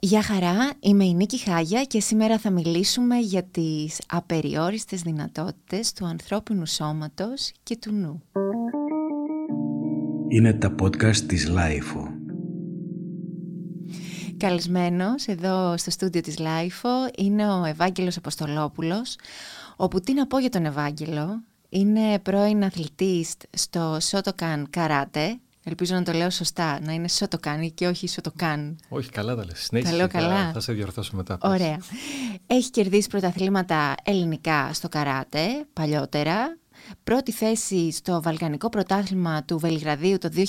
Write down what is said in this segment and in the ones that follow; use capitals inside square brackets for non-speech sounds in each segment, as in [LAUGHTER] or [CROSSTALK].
Γεια χαρά, είμαι η Νίκη Χάγια και σήμερα θα μιλήσουμε για τις απεριόριστες δυνατότητες του ανθρώπινου σώματος και του νου. Είναι τα podcast της Lifeo. Καλεσμένος εδώ στο στούντιο της Lifeo είναι ο Ευάγγελος Αποστολόπουλος, όπου τι να πω για τον Ευάγγελο, είναι πρώην αθλητής στο Shotokan Karate, Ελπίζω να το λέω σωστά, να είναι Σοτοκάν και όχι Σοτοκάν. Όχι, καλά τα λες. Συνέχισε, τα λέω καλά. Θα σε διορθώσω μετά. Ωραία. Έχει κερδίσει πρωταθλήματα ελληνικά στο καράτε, παλιότερα. Πρώτη θέση στο Βαλκανικό Πρωτάθλημα του Βελιγραδίου το 2000.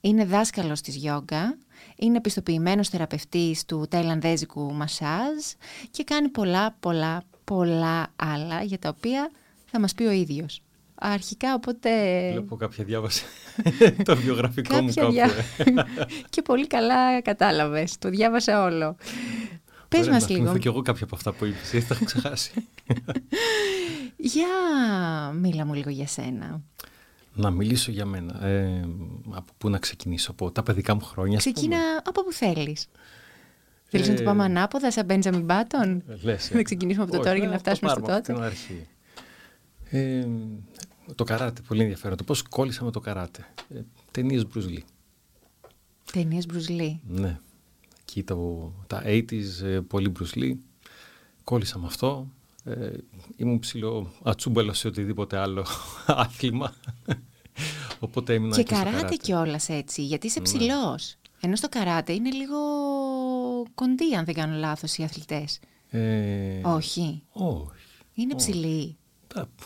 Είναι δάσκαλος της γιόγκα. Είναι επιστοποιημένος θεραπευτής του ταϊλανδέζικου μασάζ και κάνει πολλά, πολλά, πολλά άλλα για τα οποία θα μας πει ο ίδιος αρχικά, οπότε... Βλέπω κάποια διάβαση [LAUGHS] το βιογραφικό μου κάπου. [LAUGHS] και πολύ καλά κατάλαβες, το διάβασα όλο. Πες μας λίγο. Θα και εγώ κάποια από αυτά που είπες, γιατί τα έχω ξεχάσει. [LAUGHS] για μίλα μου λίγο για σένα. Να μιλήσω για μένα. Ε, από πού να ξεκινήσω, από τα παιδικά μου χρόνια. Ξεκίνα από που θέλεις. Θέλεις να το πάμε ανάποδα, σαν Benjamin Button; Λες, να ξεκινήσουμε από το τώρα για να φτάσουμε στο τότε; αρχή. Ε, το καράτε, πολύ ενδιαφέρον. Το πώς κόλλησα με το καράτε. Ε, ταινίες Bruce Ταινίες Bruce Ναι. Εκεί το, τα 80s, ε, πολύ Bruce Κόλλησα με αυτό. Ε, ήμουν ψηλό ατσούμπελο σε οτιδήποτε άλλο [LAUGHS] άθλημα. Οπότε ήμουν και, και καράτε, καράτε. κιόλας έτσι, γιατί είσαι ναι. ψηλός. Ενώ στο καράτε είναι λίγο κοντή, αν δεν κάνω λάθος, οι αθλητές. Ε, όχι. Όχι. Είναι ψηλοί.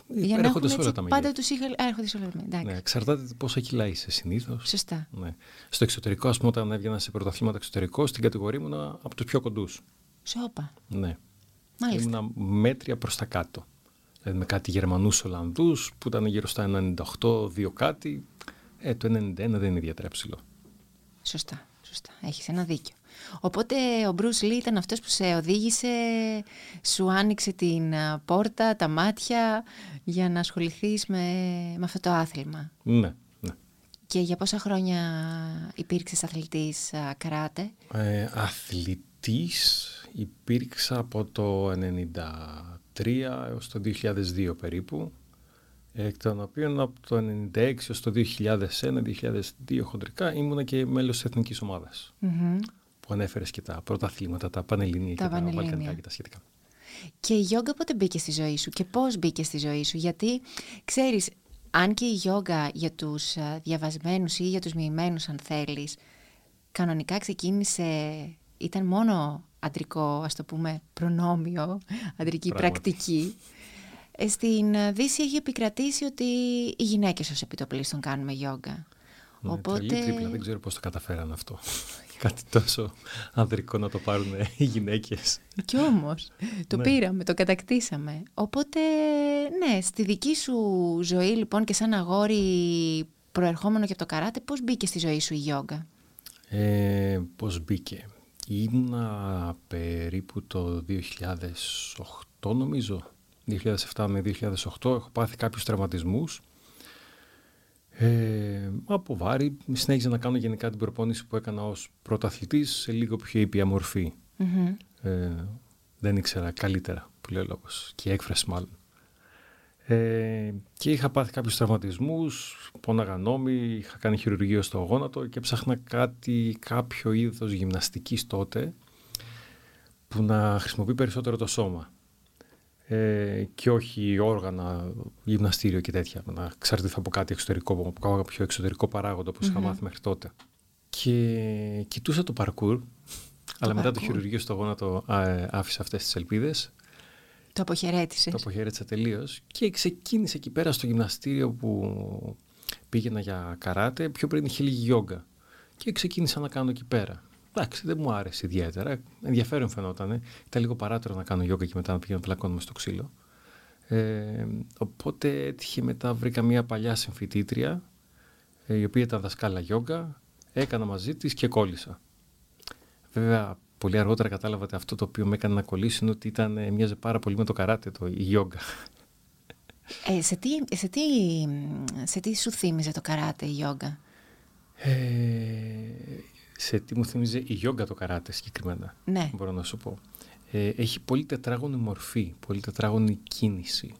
Για να έρχονται σε όλα τα μέγεθη. Πάντα τους είχα. Έρχονται σε όλα τα μέγεθη. Ναι, εξαρτάται πόσα κιλά είσαι συνήθως. Σωστά. Ναι. Στο εξωτερικό, ας πούμε, όταν έβγαινα σε πρωταθλήματα εξωτερικό, στην κατηγορία ήμουν από τους πιο κοντούς. Σόπα. Ναι. Μάλιστα. Ήμουν μέτρια προς τα κάτω. Δηλαδή με κάτι Γερμανούς Ολλανδούς που ήταν γύρω στα 98, 2 κάτι. Ε, το 91 δεν είναι ιδιαίτερα ψηλό. Σωστά. Σωστά. Έχεις ένα δίκιο. Οπότε ο Μπρούς Λί ήταν αυτός που σε οδήγησε, σου άνοιξε την πόρτα, τα μάτια για να ασχοληθείς με, με αυτό το άθλημα. Ναι, ναι. Και για πόσα χρόνια υπήρξες αθλητής καράτε; Ε, αθλητής υπήρξα από το 1993 έως το 2002 περίπου εκ των οποίων από το 1996 έως το 2001-2002 χοντρικά ήμουνα και μέλος της εθνικής που ανέφερες και τα πρώτα αθλήματα, τα πανελλήνια και τα βαλκανικά και τα σχετικά. Και η γιόγκα πότε μπήκε στη ζωή σου και πώς μπήκε στη ζωή σου, γιατί ξέρεις, αν και η γιόγκα για τους διαβασμένους ή για τους μοιημένους αν θέλεις, κανονικά ξεκίνησε, ήταν μόνο αντρικό, ας το πούμε, προνόμιο, αντρική πρακτική. Ε, στην Δύση έχει επικρατήσει ότι οι γυναίκες ως επιτοπλίστων κάνουμε γιόγκα. Ναι, Οπότε... τρίπλα, δεν ξέρω πώς το καταφέραν αυτό. Κάτι τόσο ανδρικό να το πάρουν οι γυναίκες. Κι όμως, το ναι. πήραμε, το κατακτήσαμε. Οπότε, ναι, στη δική σου ζωή λοιπόν και σαν αγόρι προερχόμενο και από το καράτε, πώς μπήκε στη ζωή σου η γιόγκα; Ε, πώς μπήκε; Ήμουνα περίπου το 2008 νομίζω. 2007 με 2008 έχω πάθει κάποιους τραυματισμούς ε, από βάρη συνέχιζα να κάνω γενικά την προπόνηση που έκανα ως πρωταθλητής σε λίγο πιο ήπια Ε, δεν ήξερα καλύτερα που λέει ο λόγος και η έκφραση μάλλον. Ε, και είχα πάθει κάποιους τραυματισμούς, πόναγα νόμι, είχα κάνει χειρουργείο στο γόνατο και ψάχνα κάτι, κάποιο είδος γυμναστικής τότε που να χρησιμοποιεί περισσότερο το σώμα ε, και όχι όργανα, γυμναστήριο και τέτοια. Να εξαρτηθώ από κάτι εξωτερικό, από κάποιο εξωτερικό παράγοντα που είχα μάθει μέχρι τότε. Και κοιτούσα το παρκούρ, αλλά μετά το χειρουργείο στο γόνατο ε, άφησα αυτές τις ελπίδες. Το αποχαιρέτησες. Το αποχαιρέτησα τελείως. Και ξεκίνησε εκεί πέρα στο γυμναστήριο που πήγαινα για καράτε. Πιο πριν είχε λίγη γιόγκα. Και ξεκίνησα να κάνω εκεί πέρα. Εντάξει, δεν μου άρεσε ιδιαίτερα. Ενδιαφέρον φαινόταν. Ήταν λίγο παράτερο να κάνω γιόγκα και μετά να πηγαίνω πλακώνουμε στο ξύλο. Ε, οπότε έτυχε μετά βρήκα μια παλιά συμφιτήτρια ε, η οποία ήταν δασκάλα γιόγκα. Έκανα μαζί της και κόλλησα. Βέβαια, πολύ αργότερα κατάλαβα ότι αυτό το οποίο με έκανε να κολλήσει είναι ότι ήταν, ε, μοιάζε πάρα πολύ με το καράτε, το, η γιόγκα. Ε, σε, τι, σε, τι, σε τι σου θύμιζε το καράτε, η γιόγκα; Ε, Σε τι μου θυμίζει η γιόγκα το καράτε συγκεκριμένα. Ναι. Μπορώ να σου πω. Ε, έχει πολύ τετράγωνη μορφή, πολύ τετράγωνη κίνηση.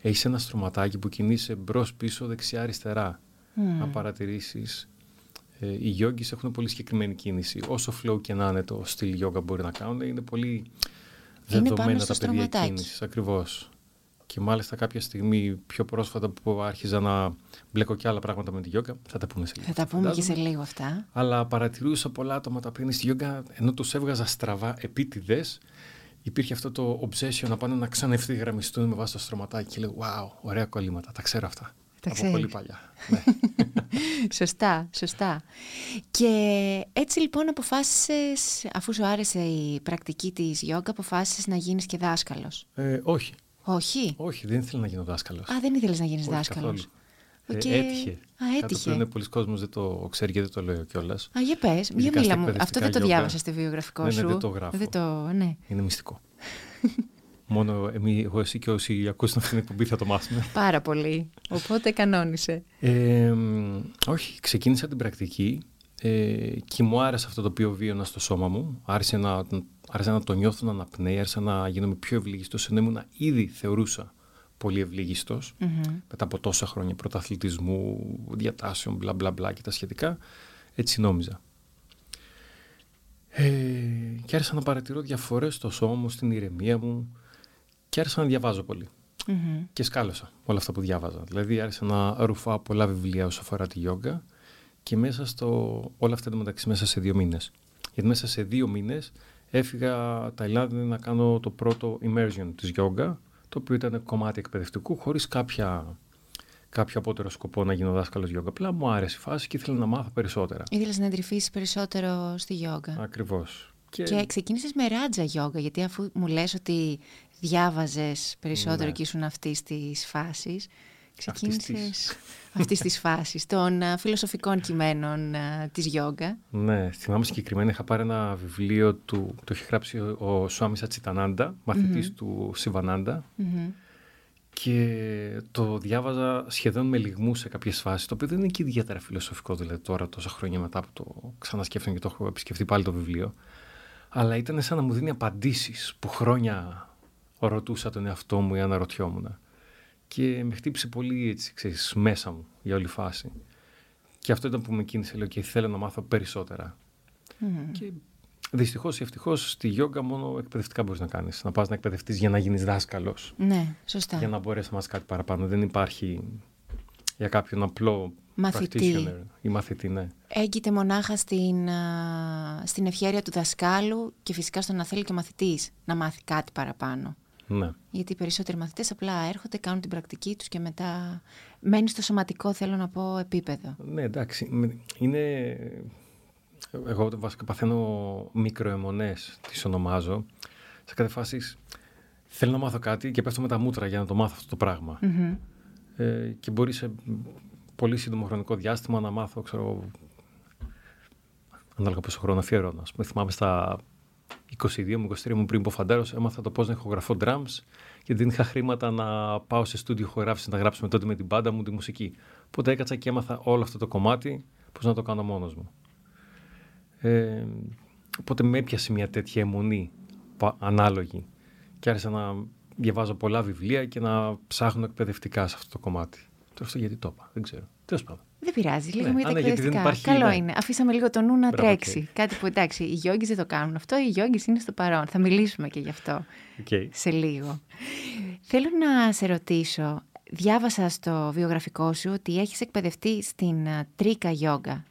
Έχεις ένα στρωματάκι που κινείσαι μπρος, πίσω, δεξιά, αριστερά. Μμμ. Αν παρατηρήσεις, ε, οι γιόγκες έχουν πολύ συγκεκριμένη κίνηση. Όσο flow και να είναι το στυλ γιόγκα μπορεί να κάνουν, είναι πολύ Είναι πάνω δεδομένα στο τα πεδία στρωματάκι. κίνησης. Ακριβώς. Και μάλιστα κάποια στιγμή πιο πρόσφατα που άρχιζα να μπλέκω και άλλα πράγματα με τη γιόγκα, θα τα πούμε σε λίγο. Θα τα πούμε και σε φαντάζομαι. λίγο αυτά. Αλλά παρατηρούσα πολλά άτομα τα οποία είναι στη γιόγκα, ενώ τους έβγαζα στραβά επίτηδες, υπήρχε αυτό το obsession να πάνε να ξανευθυγραμμιστούν με βάση το στρωματάκι. Και λέω, Wow, ωραία κολλήματα, τα ξέρω αυτά. Τα Από ξέρεις. πολύ παλιά. ναι. [LAUGHS] σωστά, σωστά. Και έτσι λοιπόν αποφάσισες, αφού σου άρεσε η πρακτική της γιόγκα, αποφάσισες να γίνεις και δάσκαλος. ε, όχι, Όχι. όχι, δεν ήθελα να γίνω δάσκαλος. Α, δεν ήθελες να γίνεις Όχι δάσκαλος. καθόλου. Οκ. Ε, έτυχε. Α, Κάτι έτυχε. που είναι πολλοί κόσμος δεν το ξέρει και δεν το λέω κιόλας. Α, για πες, για Ειδικά μίλα στα μου. Αυτό εκπαιδευτικά δεν το γιόγκα. διάβασα στο βιογραφικό Ναι, ναι, σου. δεν το γράφω. Δεν το, ναι. Είναι μυστικό. [LAUGHS] Μόνο εμείς, εγώ, εσύ και όσοι ακούσαν αυτή την εκπομπή θα το μάθουμε. [LAUGHS] Πάρα πολύ. Οπότε κανόνισε. Ε, μ, όχι, ξεκίνησα την πρακτική ε, και μου άρεσε αυτό το οποίο βίωνα στο σώμα μου. Άρχισε να, άρχισε να το νιώθω να αναπνέει, άρχισα να γίνομαι πιο ευλίγιστος, ενώ ήμουν ήδη θεωρούσα πολύ ευλίγιστος Μμμ. μετά από τόσα χρόνια πρωταθλητισμού, διατάσεων, μπλα μπλα μπλα και τα σχετικά. Έτσι νόμιζα. Ε, και άρχισα να παρατηρώ διαφορές στο σώμα μου, στην ηρεμία μου και άρχισα να διαβάζω πολύ Μμμ. και σκάλωσα όλα αυτά που διάβαζα. Δηλαδή άρχισα να ρουφάω πολλά βιβλία όσο αφορά τη γιόγκα και μέσα στο, όλα αυτά μεταξύ μέσα σε δύο μήνες. Γιατί μέσα σε δύο μήνες έφυγα Ταϊλάνδη να κάνω το πρώτο immersion της γιόγκα, το οποίο ήταν κομμάτι εκπαιδευτικού, χωρίς κάποια, κάποιο απότερο σκοπό να γίνω δάσκαλος γιόγκα. Απλά μου άρεσε η φάση και ήθελα να μάθω περισσότερα. Ήθελες να εντρυφήσεις περισσότερο στη γιόγκα. Ακριβώς. Και, Και ξεκίνησες με ράτζα γιόγκα, γιατί αφού μου λες ότι διάβαζες περισσότερο Ναι. και ήσουν αυτή της φάσης. Αυτής Ξεκίνησες αυτής της φάσης των α, φιλοσοφικών κειμένων α, της γιόγκα. Ναι, θυμάμαι συγκεκριμένα είχα πάρει ένα βιβλίο του, το είχε γράψει ο, ο Σουάμι Σατσιτανάντα, μαθητής του Σιβανάντα Μμμ. και το διάβαζα σχεδόν με λιγμούς σε κάποιες φάσεις, το οποίο δεν είναι και ιδιαίτερα φιλοσοφικό δηλαδή τώρα τόσα χρόνια μετά που το ξανασκέφτομαι και το έχω επισκεφτεί πάλι το βιβλίο, αλλά ήταν σαν να μου δίνει απαντήσεις που χρόνια ρωτούσα τον εαυτό μου ή αναρωτιόμουν και με χτύπησε πολύ έτσι, ξέρεις, μέσα μου η όλη φάση. Και αυτό ήταν που με κίνησε, λέω και θέλω να μάθω περισσότερα. Μμμ. Και δυστυχώς ή ευτυχώς στη γιόγκα μόνο εκπαιδευτικά μπορείς να κάνεις. Να πας να εκπαιδευτείς για να γίνεις δάσκαλος. Ναι, σωστά. Για να μπορέσεις να μάθεις κάτι παραπάνω. Δεν υπάρχει για κάποιον απλό Μαθητή. practitioner ή μαθητή, ναι. Έγκυται μονάχα στην, α, στην ευχέρεια του δασκάλου και φυσικά στο να θέλει και ο μαθητής να μάθει κάτι παραπάνω. Ναι. Γιατί οι περισσότεροι μαθητές απλά έρχονται, κάνουν την πρακτική τους και μετά μένει στο σωματικό, θέλω να πω, επίπεδο. Ναι, εντάξει. με- Είναι. Εγώ βασικά παθαίνω μικροαιμονές, τις ονομάζω. Σε κάθε φάση θέλω να μάθω κάτι και πέφτω με τα μούτρα για να το μάθω αυτό το πράγμα. Μμμ. Ε, και μπορεί σε πολύ σύντομο χρονικό διάστημα να μάθω, ξέρω εγώ, ανάλογα πόσο χρόνο αφιερώνω. Ας πούμε, θυμάμαι στα 22 μου, 23 μου πριν από φαντάρος, έμαθα το πώς να ηχογραφώ drums γιατί δεν είχα χρήματα να πάω σε στούντιο ηχογράφηση να γράψουμε τότε με την μπάντα μου τη μουσική. Οπότε έκατσα και έμαθα όλο αυτό το κομμάτι πώς να το κάνω μόνος μου. Ε, οπότε με έπιασε μια τέτοια εμμονή πα- ανάλογη και άρχισα να διαβάζω πολλά βιβλία και να ψάχνω εκπαιδευτικά σε αυτό το κομμάτι. Τώρα αυτό γιατί το είπα, δεν ξέρω. Τέλος πάντων. Δεν πειράζει, λίγο Ναι, μου για α, τα ναι, γιατί δεν εκπαιδευτικά. υπάρχει, Καλό ναι. είναι. Αφήσαμε λίγο το νου να Μπράβο, τρέξει. οκ. Κάτι που εντάξει, οι γιόγκοι δεν το κάνουν αυτό, οι γιόγκοι είναι στο παρόν. Θα μιλήσουμε και γι' αυτό Okay. σε λίγο. Θέλω να σε ρωτήσω, διάβασα στο βιογραφικό σου ότι έχεις εκπαιδευτεί στην α, Τρίκα Γιόγκα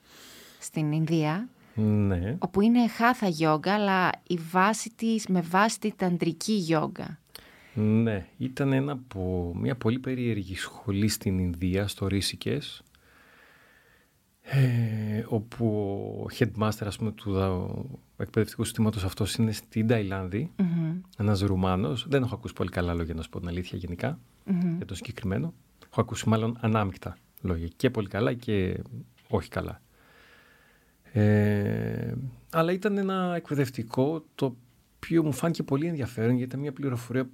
στην Ινδία, Ναι. όπου είναι χάθα γιόγκα, αλλά η βάση της, με βάση τη ταντρική γιόγκα. Ναι, ήταν ένα από μια πολύ περίεργη σχολή στην Ινδία, στο Ρίσικες, ε, όπου ο headmaster ας πούμε, του δα- εκπαιδευτικού συστήματος αυτός είναι στην Ταϊλάνδη, Μμμ, ένας Ρουμάνος. Δεν έχω ακούσει πολύ καλά λόγια, να σου πω την αλήθεια γενικά, μμμ. για το συγκεκριμένο. Έχω ακούσει μάλλον ανάμεικτα λόγια, και πολύ καλά και όχι καλά. Ε, αλλά ήταν ένα εκπαιδευτικό το οποίο μου φάνηκε πολύ ενδιαφέρον γιατί ήταν μια πληροφορία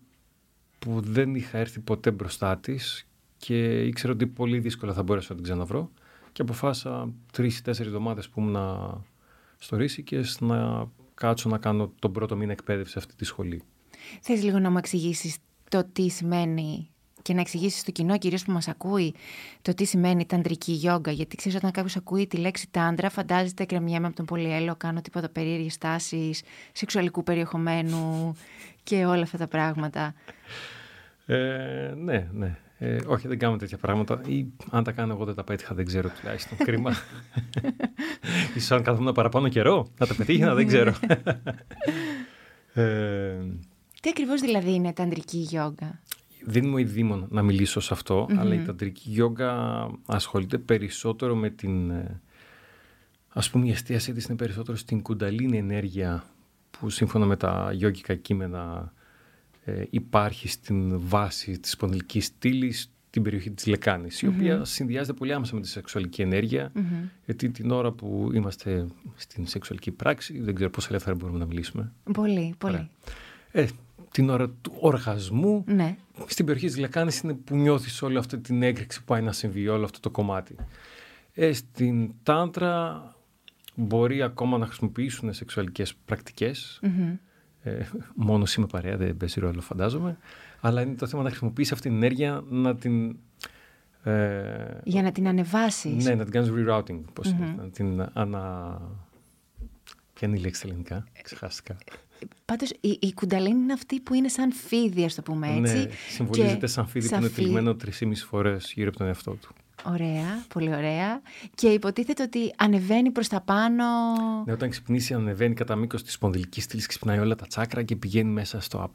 που δεν είχα έρθει ποτέ μπροστά της και ήξερα ότι πολύ δύσκολα θα μπορέσω να την ξαναβρω και αποφάσισα τρει-τέσσερι εβδομάδες που ήμουν στο Ρήσικες να κάτσω να κάνω τον πρώτο μήνα εκπαίδευση σε αυτή τη σχολή. Θες λίγο να μου εξηγήσεις το τι σημαίνει και να εξηγήσεις στο κοινό, κυρίω που μας ακούει, το τι σημαίνει ταντρική γιόγκα. Γιατί ξέρεις, όταν κάποιος ακούει τη λέξη τάντρα, φαντάζεται κρεμιέμαι από τον πολυέλο, κάνω τίποτα περίεργες τάσεις, σεξουαλικού περιεχομένου και όλα αυτά τα πράγματα. Ε, ναι, ναι. Ε, όχι, δεν κάνω τέτοια πράγματα. Ή αν τα κάνω εγώ δεν τα πέτυχα, δεν ξέρω τουλάχιστον. Κρίμα. [LAUGHS] Ίσως αν καθόμουν παραπάνω καιρό, να τα πετύχαινα, δεν ξέρω. [LAUGHS] ε, Τι ακριβώς δηλαδή είναι ταντρική γιόγκα; Δεν είμαι ειδήμων να μιλήσω σε αυτο αλλά η ταντρική γιόγκα ασχολείται περισσότερο με την... ε, Ας πούμε η εστίασή της είναι περισσότερο στην κουνταλίνη ενέργεια που σύμφωνα με τα γιόγκικα κείμενα ε, υπάρχει στην βάση της σπονδυλικής στήλης την περιοχή της λεκάνης, η οποία συνδυάζεται πολύ άμεσα με τη σεξουαλική ενέργεια, γιατί την ώρα που είμαστε στην σεξουαλική πράξη, δεν ξέρω πώς ελεύθερα μπορούμε να μιλήσουμε, Πολύ, πολύ. Ωραία. ε, την ώρα του οργασμού, Ναι. στην περιοχή της λεκάνης είναι που νιώθεις όλη αυτή την έκρηξη που πάει να συμβεί, όλο αυτό το κομμάτι. Ε, στην τάντρα μπορεί ακόμα να χρησιμοποιήσουν σεξουαλικές πρακτικές, Μμμ. Ε, μόνος είμαι παρέα, δεν παίζει ρόλο φαντάζομαι. Αλλά είναι το θέμα να χρησιμοποιήσει αυτή την ενέργεια να την. Ε, Για να την ανεβάσεις. ναι, να την κάνεις rerouting. Πώς είναι, να την ανα. Ποια είναι η λέξη στα ελληνικά, ξεχάστηκα. Πάντως η, η κουνταλίνη είναι αυτή που είναι σαν φίδι, ας το πούμε έτσι. Ναι, συμβολίζεται Και σαν φίδι που σαν είναι φίδι. τυλιγμένο 3,5 φορές γύρω από τον εαυτό του. Ωραία, πολύ ωραία. Και υποτίθεται ότι ανεβαίνει προς τα πάνω. Ναι, όταν ξυπνήσει, ανεβαίνει κατά μήκος της σπονδυλικής στήλης, ξυπνάει όλα τα τσάκρα και πηγαίνει μέσα στο α-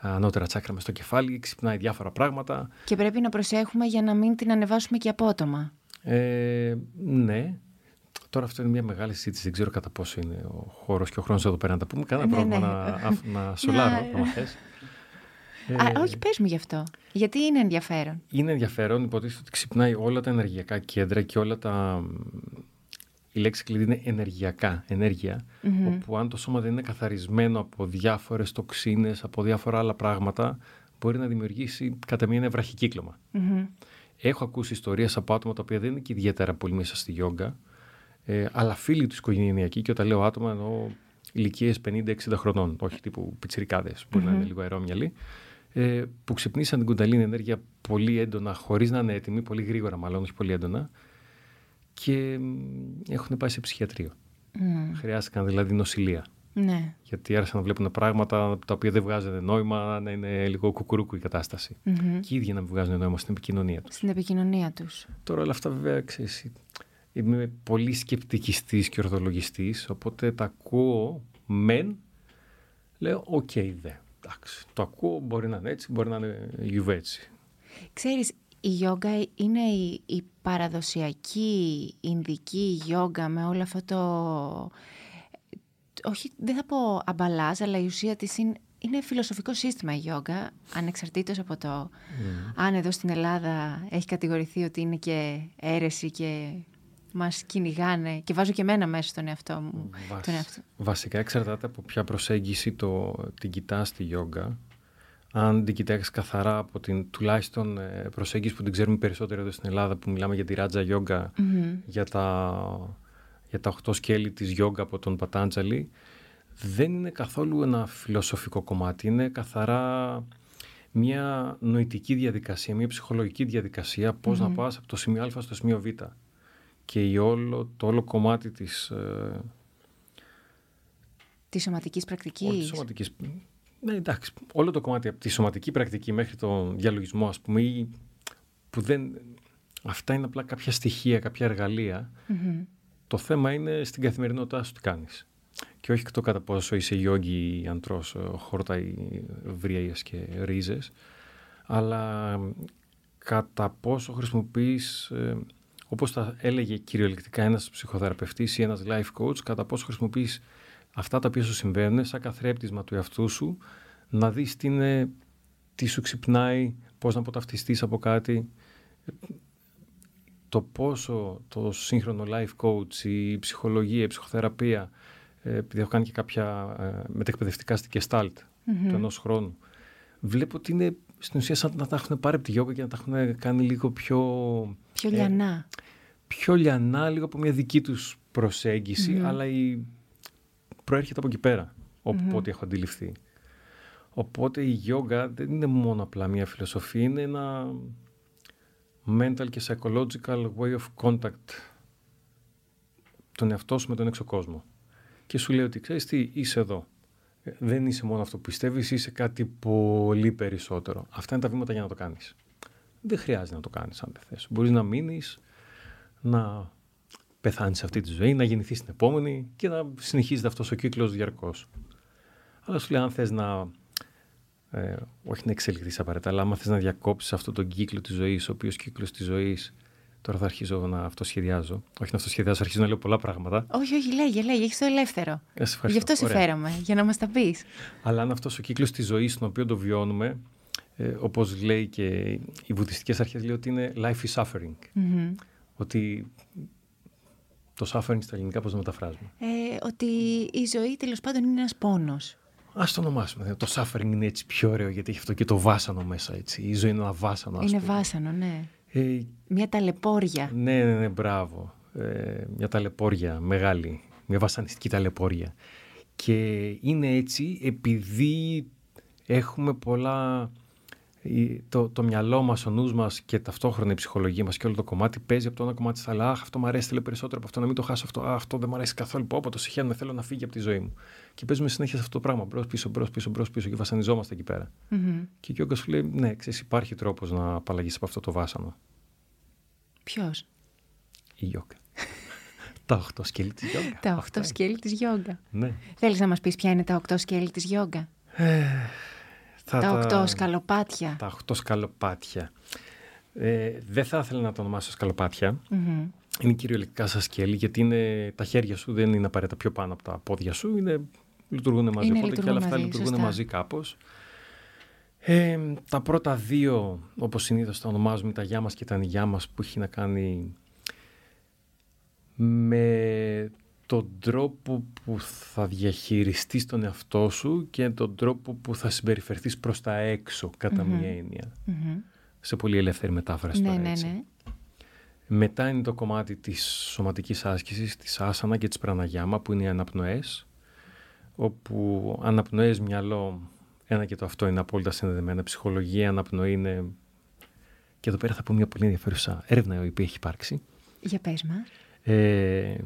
ανώτερα τσάκρα με στο κεφάλι, ξυπνάει διάφορα πράγματα. Και πρέπει να προσέχουμε για να μην την ανεβάσουμε και απότομα. Ε, ναι. Τώρα αυτό είναι μια μεγάλη συζήτηση. Δεν ξέρω κατά πόσο είναι ο χώρος και ο χρόνος εδώ πέρα να τα πούμε. Κανένα Ναι, πρόβλημα ναι. να, αφ- να σολάρω, Ναι. άμα θες. Α, Ε, όχι, πες μου γι' αυτό. Γιατί είναι ενδιαφέρον; Είναι ενδιαφέρον, υποτίθεται ότι ξυπνάει όλα τα ενεργειακά κέντρα και όλα τα. Η λέξη κλειδί είναι ενεργειακά, ενέργεια, όπου αν το σώμα δεν είναι καθαρισμένο από διάφορες τοξίνες, από διάφορα άλλα πράγματα, μπορεί να δημιουργήσει κατά μία ένα βραχικύκλωμα. Μμμ. Έχω ακούσει ιστορίες από άτομα τα οποία δεν είναι και ιδιαίτερα πολύ μέσα στη γιόγκα, ε, αλλά φίλοι τους οικογενειακοί, και όταν λέω άτομα εννοώ ηλικίες 50-60 χρονών, όχι τύπου πιτσιρικάδες, μπορεί να είναι λίγο αερόμυαλοι, ε, που ξυπνήσαν την κουνταλίνη ενέργεια πολύ έντονα, χωρίς να είναι έτοιμοι, πολύ γρήγορα μάλλον, όχι πολύ έντονα, και μ, έχουν πάει σε ψυχιατρίο. Μμ. Χρειάστηκαν δηλαδή νοσηλεία. Ναι. Γιατί άρχισαν να βλέπουν πράγματα τα οποία δεν βγάζανε νόημα, να είναι λίγο κουκουρούκου η κατάσταση. Μμμ. Και οι ίδιοι να μην βγάζουν νόημα στην επικοινωνία τους. Στην επικοινωνία τους. Τώρα όλα αυτά βέβαια ξέρεις, είμαι πολύ σκεπτικιστής και ορθολογιστής, οπότε τα ακούω μεν, λέω οκ δε. Εντάξει, το ακούω, μπορεί να είναι έτσι, μπορεί να είναι γιουβέτσι. Ξέρεις, η γιόγκα είναι η, η παραδοσιακή ινδική γιόγκα με όλο αυτό το... Όχι, δεν θα πω αμπαλάζ, αλλά η ουσία της είναι, είναι φιλοσοφικό σύστημα η γιόγκα, ανεξαρτήτως από το αν εδώ στην Ελλάδα έχει κατηγορηθεί ότι είναι και αίρεση και μας κυνηγάνε και βάζω και εμένα μέσα στον εαυτό μου. Βασ- Τον εαυτό. Βασικά εξαρτάται από ποια προσέγγιση το, την κοιτάς στη γιόγκα. Αν την κοιτάξεις καθαρά από την τουλάχιστον ε, προσέγγιση που την ξέρουμε περισσότερο εδώ στην Ελλάδα που μιλάμε για τη ράτζα γιόγκα, Μμμ. για τα, για τα οχτώ σκέλη της γιόγκα από τον Πατάντζαλη, δεν είναι καθόλου ένα φιλοσοφικό κομμάτι. Είναι καθαρά μια νοητική διαδικασία, μια ψυχολογική διαδικασία, πώς να πας από το σημείο Α στο σημείο Β. Και η όλο, το όλο κομμάτι της... ε, Της σωματικής πρακτικής. Όλη της σωματικής... Ναι, εντάξει. Όλο το κομμάτι από τη σωματική πρακτική μέχρι τον διαλογισμό, ας πούμε, ή που δεν... Αυτά είναι απλά κάποια στοιχεία, κάποια εργαλεία. Μμμ. Το θέμα είναι στην καθημερινότητά σου τι κάνεις. Και όχι το κατά πόσο είσαι γιόγκι ή αντρός, ε, χόρτα ή βρύες και ρίζες, αλλά κατά πόσο χρησιμοποιείς, ε, όπως τα έλεγε κυριολεκτικά ένας ψυχοθεραπευτής ή ένας life coach, κατά πόσο χρησιμοποιείς αυτά τα οποία σου συμβαίνουν σαν καθρέπτισμα του εαυτού σου, να δεις τι, είναι, τι σου ξυπνάει, πώς να αποταυτιστείς από κάτι. Το πόσο το σύγχρονο life coach, η ψυχολογία, η ψυχοθεραπεία, ε, επειδή έχω κάνει και κάποια ε, μετεκπαιδευτικά στη Gestalt του ενός χρόνου, βλέπω ότι είναι στην ουσία σαν να τα έχουν πάρει από τη γιόγκα και να τα έχουν κάνει λίγο πιο Πιο Ε, λιανά. πιο λιανά, λίγο από μια δική τους προσέγγιση, αλλά η προέρχεται από εκεί πέρα, ό,τι έχω αντιληφθεί. Οπότε η γιόγκα δεν είναι μόνο απλά μια φιλοσοφία, είναι ένα mental και psychological way of contact τον εαυτό σου με τον έξω κόσμο. Και σου λέει ότι ξέρεις τι, είσαι εδώ. Ε, δεν είσαι μόνο αυτό που πιστεύεις, είσαι κάτι πολύ περισσότερο. Αυτά είναι τα βήματα για να το κάνεις. Δεν χρειάζεται να το κάνεις αν δεν θες. Μπορείς να μείνεις, να πεθάνεις αυτή τη ζωή, να γεννηθείς στην επόμενη και να συνεχίζεται αυτός ο κύκλος διαρκώς. Αλλά σου λέει αν θες να ε, όχι να εξελιχθείς απαραίτητα, αλλά άμα θες να διακόψεις αυτόν τον κύκλο της ζωής, ο οποίος κύκλος της ζωής. Τώρα θα αρχίζω να αυτοσχεδιάζω. Όχι να αυτοσχεδιάζω, αρχίζω να λέω πολλά πράγματα. Όχι, όχι, λέγε, λέγε, έχεις το ελεύθερο. Ε, Γι' αυτό σε φέραμε, για να μας τα πεις. Αλλά αν αυτός ο κύκλος της ζωής, στον οποίο το βιώνουμε, ε, όπως λέει και οι βουδιστικές αρχές, λέει ότι είναι life is suffering. Mm-hmm. Ότι το suffering στα ελληνικά πώς το μεταφράζουμε. Ε, ότι η ζωή τέλος πάντων είναι ένας πόνος. Α το ονομάσουμε. Το suffering είναι έτσι πιο ωραίο γιατί έχει αυτό και το βάσανο μέσα. Έτσι. Η ζωή είναι ένα βάσανο. Είναι βάσανο, ναι. Ε, μια ταλαιπώρια. Ναι, ναι, ναι, μπράβο. Ε, μια ταλαιπώρια μεγάλη. Μια βασανιστική ταλαιπώρια. Και είναι έτσι επειδή έχουμε πολλά το, το μυαλό μας, ο νους μας και ταυτόχρονα η ψυχολογία μας και όλο το κομμάτι παίζει από το ένα κομμάτι στα άλλα. Αχ, αυτό μου αρέσει, θέλω περισσότερο από αυτό, να μην το χάσω αυτό. Αχ, αυτό δεν μου αρέσει καθόλου. Πω, από το συχαίνομαι, θέλω να φύγει από τη ζωή μου. Και παίζουμε συνέχεια σε αυτό το πράγμα. Μπρος πίσω, μπρος πίσω, μπρος πίσω και βασανιζόμαστε εκεί πέρα. Mm-hmm. Και ο Γιώργο σου λέει: Ναι, ξέρεις, υπάρχει τρόπος να απαλλαγείς από αυτό το βάσανο. Ποιος; Η γιόγκα. [LAUGHS] τα οχτώ σκέλη της γιόγκα. Τα οχτώ σκέλη της γιόγκα. Ναι. Θέλεις να μας πεις ποια είναι τα οχτώ σκέλη της γιόγκα; Ε, τα, τα οκτώ σκαλοπάτια. Τα οχτώ σκαλοπάτια. Ε, δεν θα ήθελα να το ονομάσω σκαλοπάτια. Mm-hmm. Είναι κυριολεκτικά σα σκέλη, γιατί είναι, τα χέρια σου δεν είναι απαραίτητα πιο πάνω από τα πόδια σου. Είναι, λειτουργούν μαζί. Είναι, Οπότε και όλα αυτά λειτουργούν σωστά. μαζί κάπως. Ε, τα πρώτα δύο, όπως συνήθως τα ονομάζουμε, τα γιά μας και τα νηγιά μας, που έχει να κάνει με τον τρόπο που θα διαχειριστείς τον εαυτό σου και τον τρόπο που θα συμπεριφερθείς προς τα έξω, κατά μία έννοια. Σε πολύ ελεύθερη μετάφραση ναι, τώρα ναι, έτσι. Ναι. Μετά είναι το κομμάτι της σωματικής άσκησης, της άσανα και της πραναγιάμα, που είναι οι αναπνοές, όπου αναπνοές μυαλό, ένα και το αυτό είναι απόλυτα συνδεδεμένα. Ψυχολογία, αναπνοή είναι... Και εδώ πέρα θα πω μια πολύ ενδιαφέρουσα έρευνα η οποία έχει υπάρξει. Για πες μας. Ε,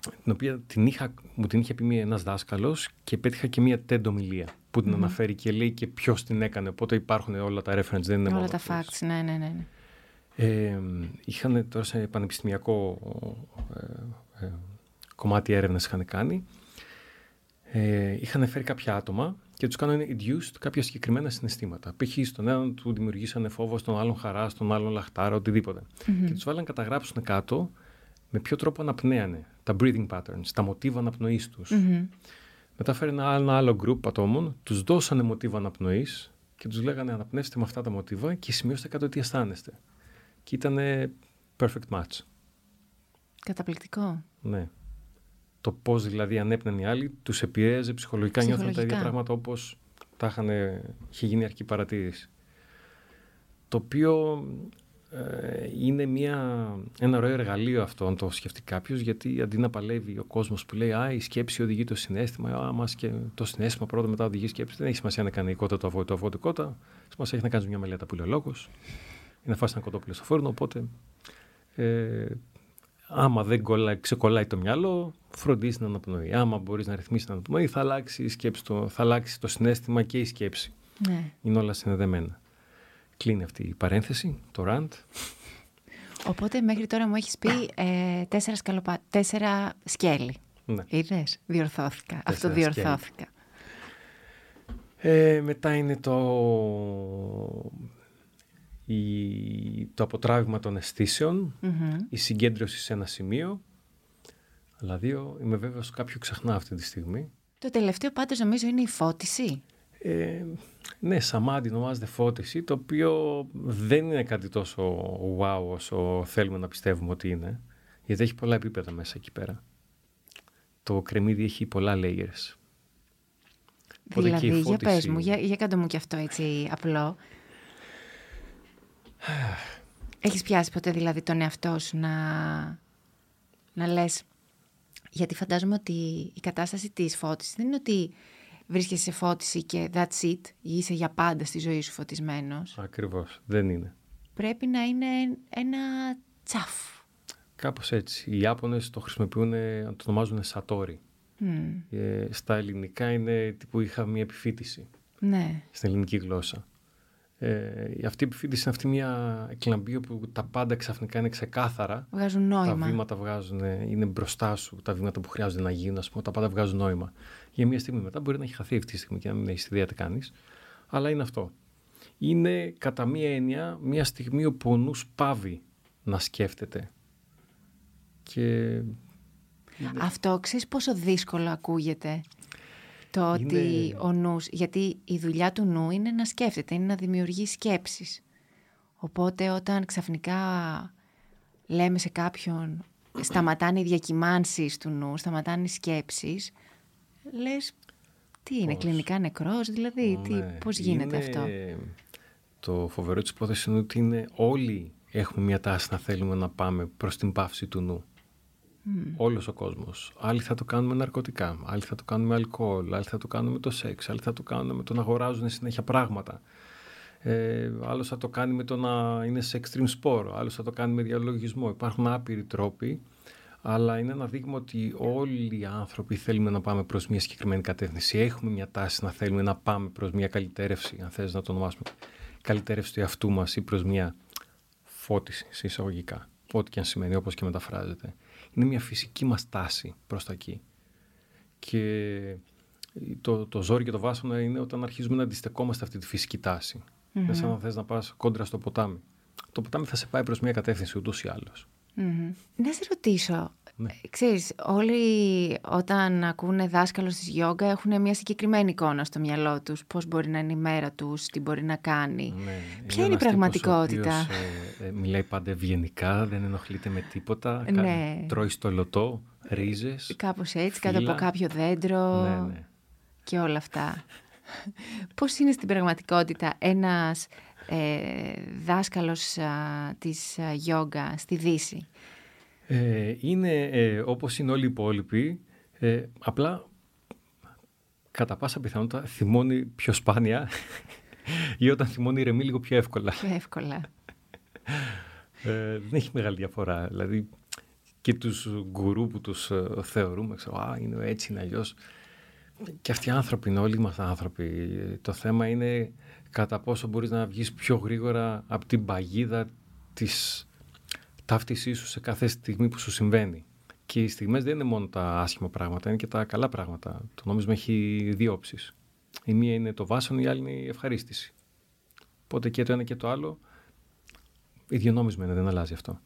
την οποία την είχα, μου την είχε πει ένας δάσκαλος και πέτυχα και μία τέντομιλία που την αναφέρει και λέει και ποιος την έκανε. Οπότε υπάρχουν όλα τα reference, δεν είναι όλα μόνο. τα facts, ναι, ναι, ναι. ναι. Ε, είχαν τώρα σε πανεπιστημιακό ε, ε, κομμάτι έρευνα είχαν κάνει. Ε, είχαν φέρει κάποια άτομα και τους κάνανε induced κάποια συγκεκριμένα συναισθήματα. Π.χ. στον έναν του δημιουργήσανε φόβο, στον άλλον χαρά, στον άλλον λαχτάρα, οτιδήποτε. Mm-hmm. Και τους βάλαν καταγράψουν κάτω με ποιο τρόπο αναπνέανε, τα breathing patterns, τα μοτίβα αναπνοής τους. Mm-hmm. Μετά φέρει ένα, ένα άλλο group ατόμων, τους δώσανε μοτίβα αναπνοής και τους λέγανε αναπνεύστε με αυτά τα μοτίβα και σημειώστε κάτω τι αισθάνεστε. Και ήταν perfect match. Καταπληκτικό. Ναι. Το πώς δηλαδή ανέπνεαν οι άλλοι τους επηρέαζε ψυχολογικά, ψυχολογικά. νιώθαν τα ίδια πράγματα όπως τα είχαν, είχε γίνει αρχική παρατήρηση. Το οποίο ε, είναι μια, ένα ωραίο εργαλείο αυτό, αν το σκεφτεί κάποιος, γιατί αντί να παλεύει ο κόσμος που λέει Α, η σκέψη οδηγεί το συνέστημα, Α, μας και το συνέστημα πρώτα μετά οδηγεί σκέψη. Δεν έχει σημασία να κάνει κότα το αβό το αβό το κότα. Σημασία έχει να κάνει μια μελέτα που λέει ο λόγος ή να φάσει ένα κοτόπουλο στο φόρνο. Οπότε, ε, άμα δεν κολλάει, ξεκολλάει το μυαλό, φροντίζει να αναπνοεί. Άμα μπορείς να ρυθμίσεις την αναπνοή, θα αλλάξει, η σκέψη, το, θα αλλάξει το συνέστημα και η σκέψη. Ναι. Είναι όλα συνδεδεμένα. Κλείνει αυτή η παρένθεση, το rant. Οπότε μέχρι τώρα μου έχεις πει ε, τέσσερα, σκαλοπα... τέσσερα σκέλη. Ναι. Είδες, διορθώθηκα, αυτοδιορθώθηκα. Ε, μετά είναι το, η, το αποτράβημα των αισθησεων η συγκέντρωση σε ένα σημείο. Αλλά δύο, είμαι βέβαιος κάποιο ξεχνά αυτή τη στιγμή. Το τελευταίο πάντως νομίζω είναι η φώτιση. Ε, ναι, σαμάντι ονομάζεται φώτιση, το οποίο δεν είναι κάτι τόσο wow όσο θέλουμε να πιστεύουμε ότι είναι, γιατί έχει πολλά επίπεδα μέσα εκεί πέρα. Το κρεμμύδι έχει πολλά layers. Δηλαδή, φώτιση... για πες μου, για, για κάτω μου και αυτό έτσι απλό. Έχεις πιάσει ποτέ δηλαδή τον εαυτό σου να, να λες Γιατί φαντάζομαι ότι η κατάσταση της φώτισης δεν είναι ότι βρίσκεσαι σε φώτιση και that's it, ή είσαι για πάντα στη ζωή σου φωτισμένος. Ακριβώς. Δεν είναι. Πρέπει να είναι ένα τσαφ. Κάπως έτσι. Οι Ιάπωνες το χρησιμοποιούν, το ονομάζουν σατόρι. Ε, στα ελληνικά είναι τύπου είχα μια επιφύτηση. Ναι. Στην ελληνική γλώσσα. Ε, αυτή η επιφύτηση είναι αυτή μια εκλαμπή όπου τα πάντα ξαφνικά είναι ξεκάθαρα. Βγάζουν νόημα. Τα βήματα βγάζουν, είναι μπροστά σου, τα βήματα που χρειάζονται να γίνουν, ας πούμε, τα πάντα βγάζουν νόημα. Για μια στιγμή μετά μπορεί να έχει χαθεί αυτή τη στιγμή και να μην έχει ιδέα τι κάνεις. Αλλά είναι αυτό. Είναι κατά μία έννοια μια στιγμή όπου ο νους πάβει να σκέφτεται. Και... Αυτό ξέρεις πόσο δύσκολο ακούγεται; Το ότι ο νους, γιατί η δουλειά του νου είναι να σκέφτεται, είναι να δημιουργεί σκέψεις. Οπότε όταν ξαφνικά λέμε σε κάποιον σταματάνε οι διακυμάνσεις του νου, σταματάνε οι σκέψεις, λες τι είναι, κλινικά νεκρός, δηλαδή, τι, ναι. πώς γίνεται αυτό; Το φοβερό της υπόθεσης είναι ότι είναι όλοι έχουμε μια τάση να θέλουμε να πάμε προς την πάυση του νου. Mm. Όλος ο κόσμος. Άλλοι θα το κάνουν με ναρκωτικά, άλλοι θα το κάνουν με αλκοόλ, άλλοι θα το κάνουν με το σεξ, άλλοι θα το κάνουν με το να αγοράζουν συνέχεια πράγματα. Ε, άλλος θα το κάνει με το να είναι σε extreme sport, άλλος θα το κάνει με διαλογισμό. Υπάρχουν άπειροι τρόποι, αλλά είναι ένα δείγμα ότι όλοι οι άνθρωποι θέλουμε να πάμε προς μια συγκεκριμένη κατεύθυνση. Έχουμε μια τάση να θέλουμε να πάμε προς μια καλυτέρευση, αν θες να το ονομάσουμε, καλυτέρευση του εαυτού μας ή προς μια φώτιση, εισαγωγικά, ό,τι και αν σημαίνει, όπως και μεταφράζεται είναι μια φυσική μας τάση προς τα εκεί. Και το, το ζόρι και το βάσανο είναι όταν αρχίζουμε να αντιστεκόμαστε αυτή τη φυσική τάση. Mm-hmm. Δεν σαν να θες να πας κόντρα στο ποτάμι. Το ποτάμι θα σε πάει προς μια κατεύθυνση ούτως ή άλλως. Mm-hmm. Να σε ρωτήσω, ναι. Ξέρεις, όλοι όταν ακούνε δάσκαλος της γιόγκα έχουν μια συγκεκριμένη εικόνα στο μυαλό τους. Πώς μπορεί να είναι η μέρα τους, τι μπορεί να κάνει. Ναι. Ποια είναι η πραγματικότητα; Οποίος, ε, ε, μιλάει πάντα ευγενικά, δεν ενοχλείται με τίποτα. Ναι. Τρώει στο λωτό, ρίζες, Κάπως έτσι, κάτω από κάποιο δέντρο ναι, ναι. και όλα αυτά. Πώς είναι στην πραγματικότητα ένας ε, δάσκαλος α, της γιόγκα στη Δύση; Ε, είναι ε, όπως είναι όλοι οι υπόλοιποι, ε, απλά κατά πάσα πιθανότητα θυμώνει πιο σπάνια [LAUGHS] ή όταν θυμώνει ηρεμεί λίγο πιο εύκολα. Πιο εύκολα. ε, δεν έχει μεγάλη διαφορά. Δηλαδή και τους γκουρού που τους ε, θεωρούμε, ξέρω, α, είναι έτσι, είναι αλλιώς. Και αυτοί οι άνθρωποι είναι, όλοι μας άνθρωποι. Το θέμα είναι κατά πόσο μπορείς να βγεις πιο γρήγορα από την παγίδα της ταύτισή σου σε κάθε στιγμή που σου συμβαίνει. Και οι στιγμές δεν είναι μόνο τα άσχημα πράγματα, είναι και τα καλά πράγματα. Το νόμισμα έχει δύο όψεις. Η μία είναι το βάσανο, η άλλη είναι η ευχαρίστηση. Οπότε και το ένα και το άλλο, ίδιο νόμισμα είναι, δεν αλλάζει αυτό.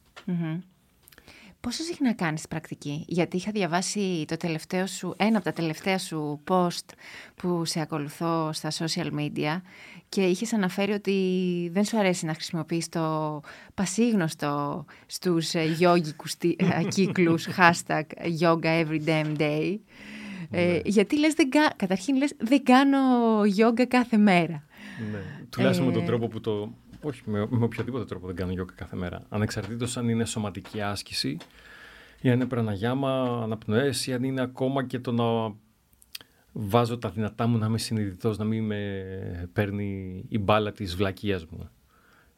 Πόσο συχνά κάνεις πρακτική, γιατί είχα διαβάσει το τελευταίο σου, ένα από τα τελευταία σου post που σε ακολουθώ στα social media και είχες αναφέρει ότι δεν σου αρέσει να χρησιμοποιείς το πασίγνωστο στους ε, γιόγικους ε, κύκλους [LAUGHS] hashtag yoga every damn day. Ε, ναι. γιατί λες, δεν καταρχήν λες, δεν κάνω yoga κάθε μέρα. Ναι. Τουλάχιστον με τον τρόπο που το όχι, με, με οποιοδήποτε τρόπο δεν κάνω γιόγκα κάθε μέρα. Ανεξαρτήτως αν είναι σωματική άσκηση ή αν είναι πραναγιάμα, αναπνοές ή αν είναι ακόμα και το να βάζω τα δυνατά μου να είμαι συνειδητός, να μην με παίρνει η μπάλα της βλακείας μου.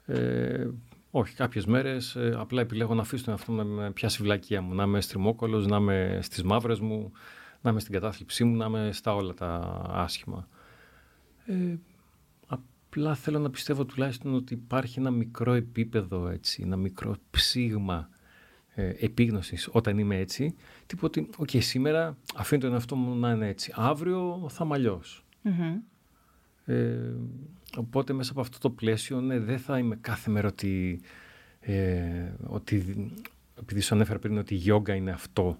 Ε, όχι, κάποιες μέρες ε, απλά επιλέγω να αφήσω τον εαυτό μου να με πιάσει η βλακεία μου. Να είμαι στριμόκολο, να είμαι στις μαύρες μου, να είμαι στην κατάθλιψή μου, να είμαι στα όλα τα άσχημα. Ε, Απλά θέλω να πιστεύω τουλάχιστον ότι υπάρχει ένα μικρό επίπεδο, έτσι, ένα μικρό ψήγμα ε, επίγνωσης όταν είμαι έτσι. Τύπου ότι, οκ, σήμερα αφήνω τον εαυτό μου να είναι έτσι. Αύριο θα είμαι αλλιώς. Ε, οπότε μέσα από αυτό το πλαίσιο, ναι, δεν θα είμαι κάθε μέρα ότι, ε, ότι επειδή σου ανέφερα πριν ότι η γιόγκα είναι αυτό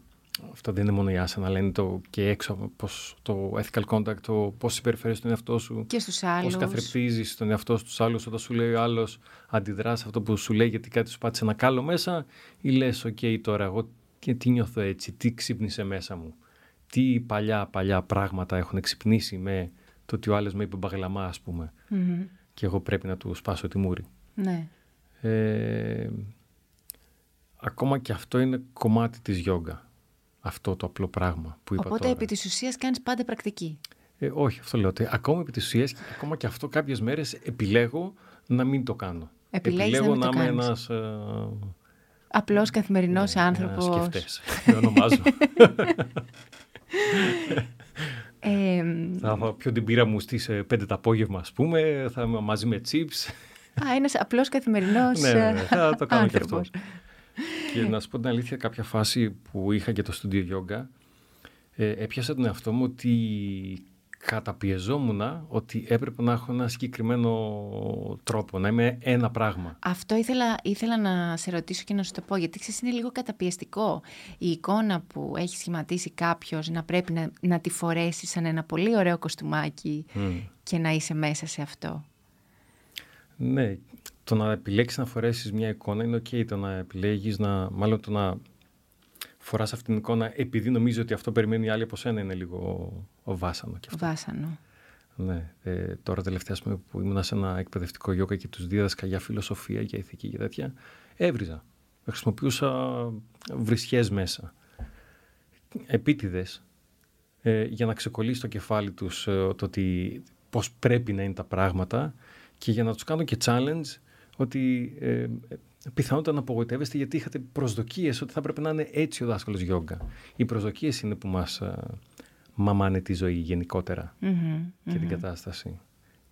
αυτό δεν είναι μόνο η άσανα, αλλά είναι το και έξω, πώς, το ethical conduct, το πώς συμπεριφέρεις τον εαυτό σου. Και στους άλλους. Πώς καθρεπτίζεις τον εαυτό σου στους άλλους, όταν σου λέει ο άλλος αντιδράσεις αυτό που σου λέει γιατί κάτι σου πάτησε ένα κάλο μέσα ή λες, ok, okay, τώρα εγώ και τι νιώθω έτσι, τι ξύπνησε μέσα μου. Τι παλιά, παλιά πράγματα έχουν ξυπνήσει με το ότι ο άλλος με είπε μπαγλαμά, ας πούμε. Mm-hmm. Και εγώ πρέπει να του σπάσω τη μούρη. Ναι. Ε, ακόμα και αυτό είναι κομμάτι της γιόγκα αυτό το απλό πράγμα που είπα Οπότε τώρα. επί της ουσίας κάνεις πάντα πρακτική. Ε, όχι, αυτό λέω. Ότι ακόμα επί της ουσίας, ακόμα και αυτό κάποιες μέρες επιλέγω να μην το κάνω. Επιλέγεις να επιλέγω μην το είμαι κάνεις. ένας... Ε, Απλός καθημερινός ναι, άνθρωπος. Ένας σκεφτές, [LAUGHS] με ονομάζω. [LAUGHS] Ε, θα πιω την πύρα μου στις ε, 5 το απόγευμα, ας πούμε, θα είμαι μαζί με chips. α, ένας απλός καθημερινός [LAUGHS] ναι, ναι, ναι, θα το κάνω και αυτό. Άνθρωπος. και να σου πω την αλήθεια, κάποια φάση που είχα και το στούντιο γιόγκα, ε, έπιασα τον εαυτό μου ότι καταπιεζόμουν ότι έπρεπε να έχω ένα συγκεκριμένο τρόπο, να είμαι ένα πράγμα. Αυτό ήθελα, ήθελα να σε ρωτήσω και να σου το πω, γιατί ξέρεις είναι λίγο καταπιεστικό η εικόνα που έχει σχηματίσει κάποιος να πρέπει να, να τη φορέσεις σαν ένα πολύ ωραίο κοστούμάκι Μμ. και να είσαι μέσα σε αυτό. Ναι, το να επιλέξεις να φορέσεις μια εικόνα είναι ok, το να επιλέγεις να, μάλλον το να φοράς αυτήν την εικόνα επειδή νομίζεις ότι αυτό περιμένει οι άλλοι από σένα είναι λίγο βάσανο και αυτό. Βάσανο. Ναι, ε, τώρα τελευταία ας πούμε, που ήμουν σε ένα εκπαιδευτικό γιόγκα και τους δίδασκα για φιλοσοφία, για ηθική και τέτοια, έβριζα. Χρησιμοποιούσα βρισιές μέσα. Επίτηδες, ε, για να ξεκολλήσει το κεφάλι τους ε, το ότι πώς πρέπει να είναι τα πράγματα και για να τους κάνω και challenge ότι ε, πιθανότατα να απογοητεύεστε γιατί είχατε προσδοκίες ότι θα πρέπει να είναι έτσι ο δάσκαλος γιόγκα. Οι προσδοκίες είναι που μας ε, μαμάνε τη ζωή γενικότερα Μμμ, και την μμμ. κατάσταση.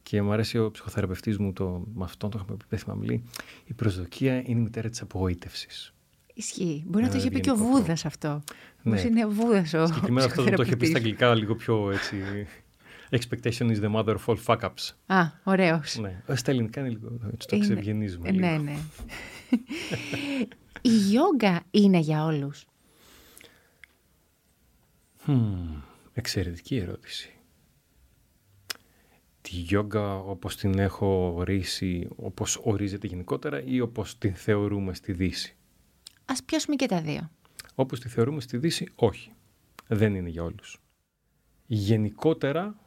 Και μου αρέσει ο ψυχοθεραπευτής μου, το, με αυτόν το είχαμε πει, δεν θυμάμαι λέει, η προσδοκία είναι η μητέρα της απογοήτευσης. Ισχύει. Μπορεί να το Ένα είχε πει και ο γενικό Βούδας αυτό. Ναι. Πώς είναι ο Βούδας ο Συγκεκριμένα αυτό δεν το είχε πει στα ψυχοθεραπευτής. αγγλικά λίγο πιο έτσι... Expectation is the mother of all fuck ups. Α, ωραίος. Ναι. Ε, Στα ελληνικά είναι λίγο, έτσι το Είναι- ξευγενίζουμε Ε, λίγο. Ναι, ναι. η γιόγκα είναι για όλους. Χμ, εξαιρετική ερώτηση. Τη γιόγκα όπως την έχω ορίσει, όπως ορίζεται γενικότερα ή όπως την θεωρούμε στη Δύση; Ας πιάσουμε και τα δύο. Όπως τη θεωρούμε στη Δύση, όχι. Δεν είναι για όλους. Γενικότερα,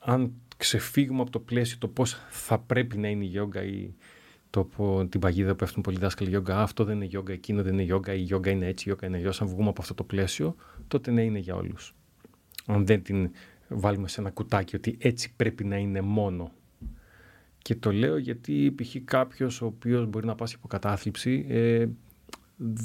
αν ξεφύγουμε από το πλαίσιο το πώς θα πρέπει να είναι η γιόγκα ή το που, την παγίδα που πέφτουν πολλοί δάσκαλοι γιόγκα, «Α, αυτό δεν είναι γιόγκα, εκείνο δεν είναι γιόγκα, η γιόγκα είναι έτσι, η γιόγκα είναι αλλιώς. Αν βγούμε από αυτό το πλαίσιο, τότε ναι, είναι για όλους. Αν δεν την βάλουμε σε ένα κουτάκι ότι έτσι πρέπει να είναι μόνο. Και το λέω γιατί π.χ. κάποιος ο οποίος μπορεί να πάσει από κατάθλιψη ε,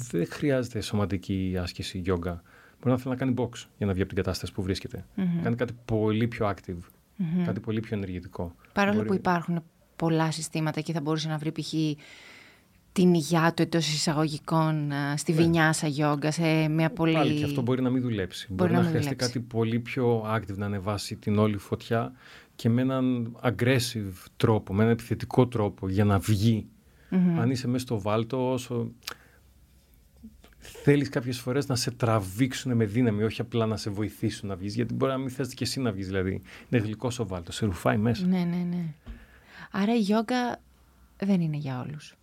δεν χρειάζεται σωματική άσκηση γιόγκα. Μπορεί να θέλει να κάνει box για να βγει από την κατάσταση που βρίσκεται. Μμμ. Κάνει κάτι πολύ πιο active, Μμμ. κάτι πολύ πιο ενεργητικό. Παρόλο Μπορεί- που υπάρχουν πολλά συστήματα και θα μπορούσε να βρει π.χ. την υγειά του εντός εισαγωγικών α, στη Ναι. βινιάσα γιόγκα σε μια πολύ. Πάλι και αυτό μπορεί να μην δουλέψει. Μπορεί, να να, μην χρειαστεί δουλέψει. κάτι πολύ πιο active να ανεβάσει την όλη φωτιά και με έναν aggressive τρόπο, με έναν επιθετικό τρόπο για να βγει. Μμμ. Αν είσαι μέσα στο βάλτο, όσο θέλεις κάποιες φορές να σε τραβήξουν με δύναμη, όχι απλά να σε βοηθήσουν να βγεις, γιατί μπορεί να μην θες και εσύ να βγεις, δηλαδή. Είναι γλυκός ο βάλτος, σε ρουφάει μέσα. Ναι, ναι, ναι. Άρα η γιόγκα δεν είναι για όλους.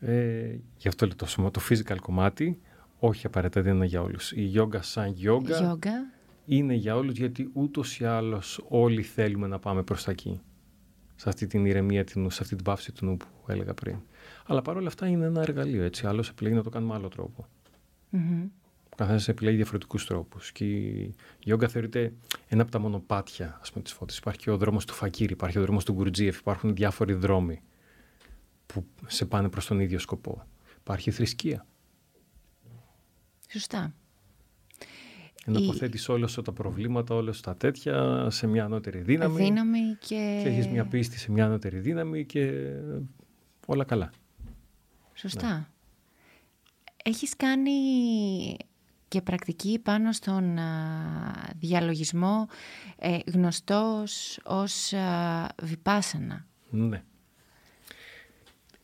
Ε, γι' αυτό λέω το, σωμα- το physical κομμάτι, όχι απαραίτητα δεν είναι για όλους. Η yoga σαν yoga Γιόγκα. είναι για όλους γιατί ούτως ή άλλως όλοι θέλουμε να πάμε προς τα εκεί. Σε αυτή την ηρεμία, την, σε αυτή την πάυση του νου που έλεγα πριν. Αλλά παρόλα αυτά είναι ένα εργαλείο, έτσι. Άλλος επιλέγει να το κάνει με άλλο τρόπο. Μμμ. Ο καθένας επιλέγει διαφορετικούς τρόπους. Και η γιόγκα θεωρείται ένα από τα μονοπάτια ας πούμε, της φώτης. Υπάρχει και ο δρόμος του Φακύρη, υπάρχει ο δρόμος του Γκουρτζίεφ, υπάρχουν διάφοροι δρόμοι που σε πάνε προς τον ίδιο σκοπό. Υπάρχει η θρησκεία. Σωστά. Να Η- αποθέτει όλα σου τα προβλήματα, όλα σου τα τέτοια σε μια ανώτερη δύναμη. Δύναμη και... Και έχεις μια πίστη σε μια ανώτερη δύναμη και όλα καλά. Σωστά. Ναι. Έχεις κάνει και πρακτική πάνω στον α, διαλογισμό ε, γνωστός ως α, βιπάσανα. Ναι.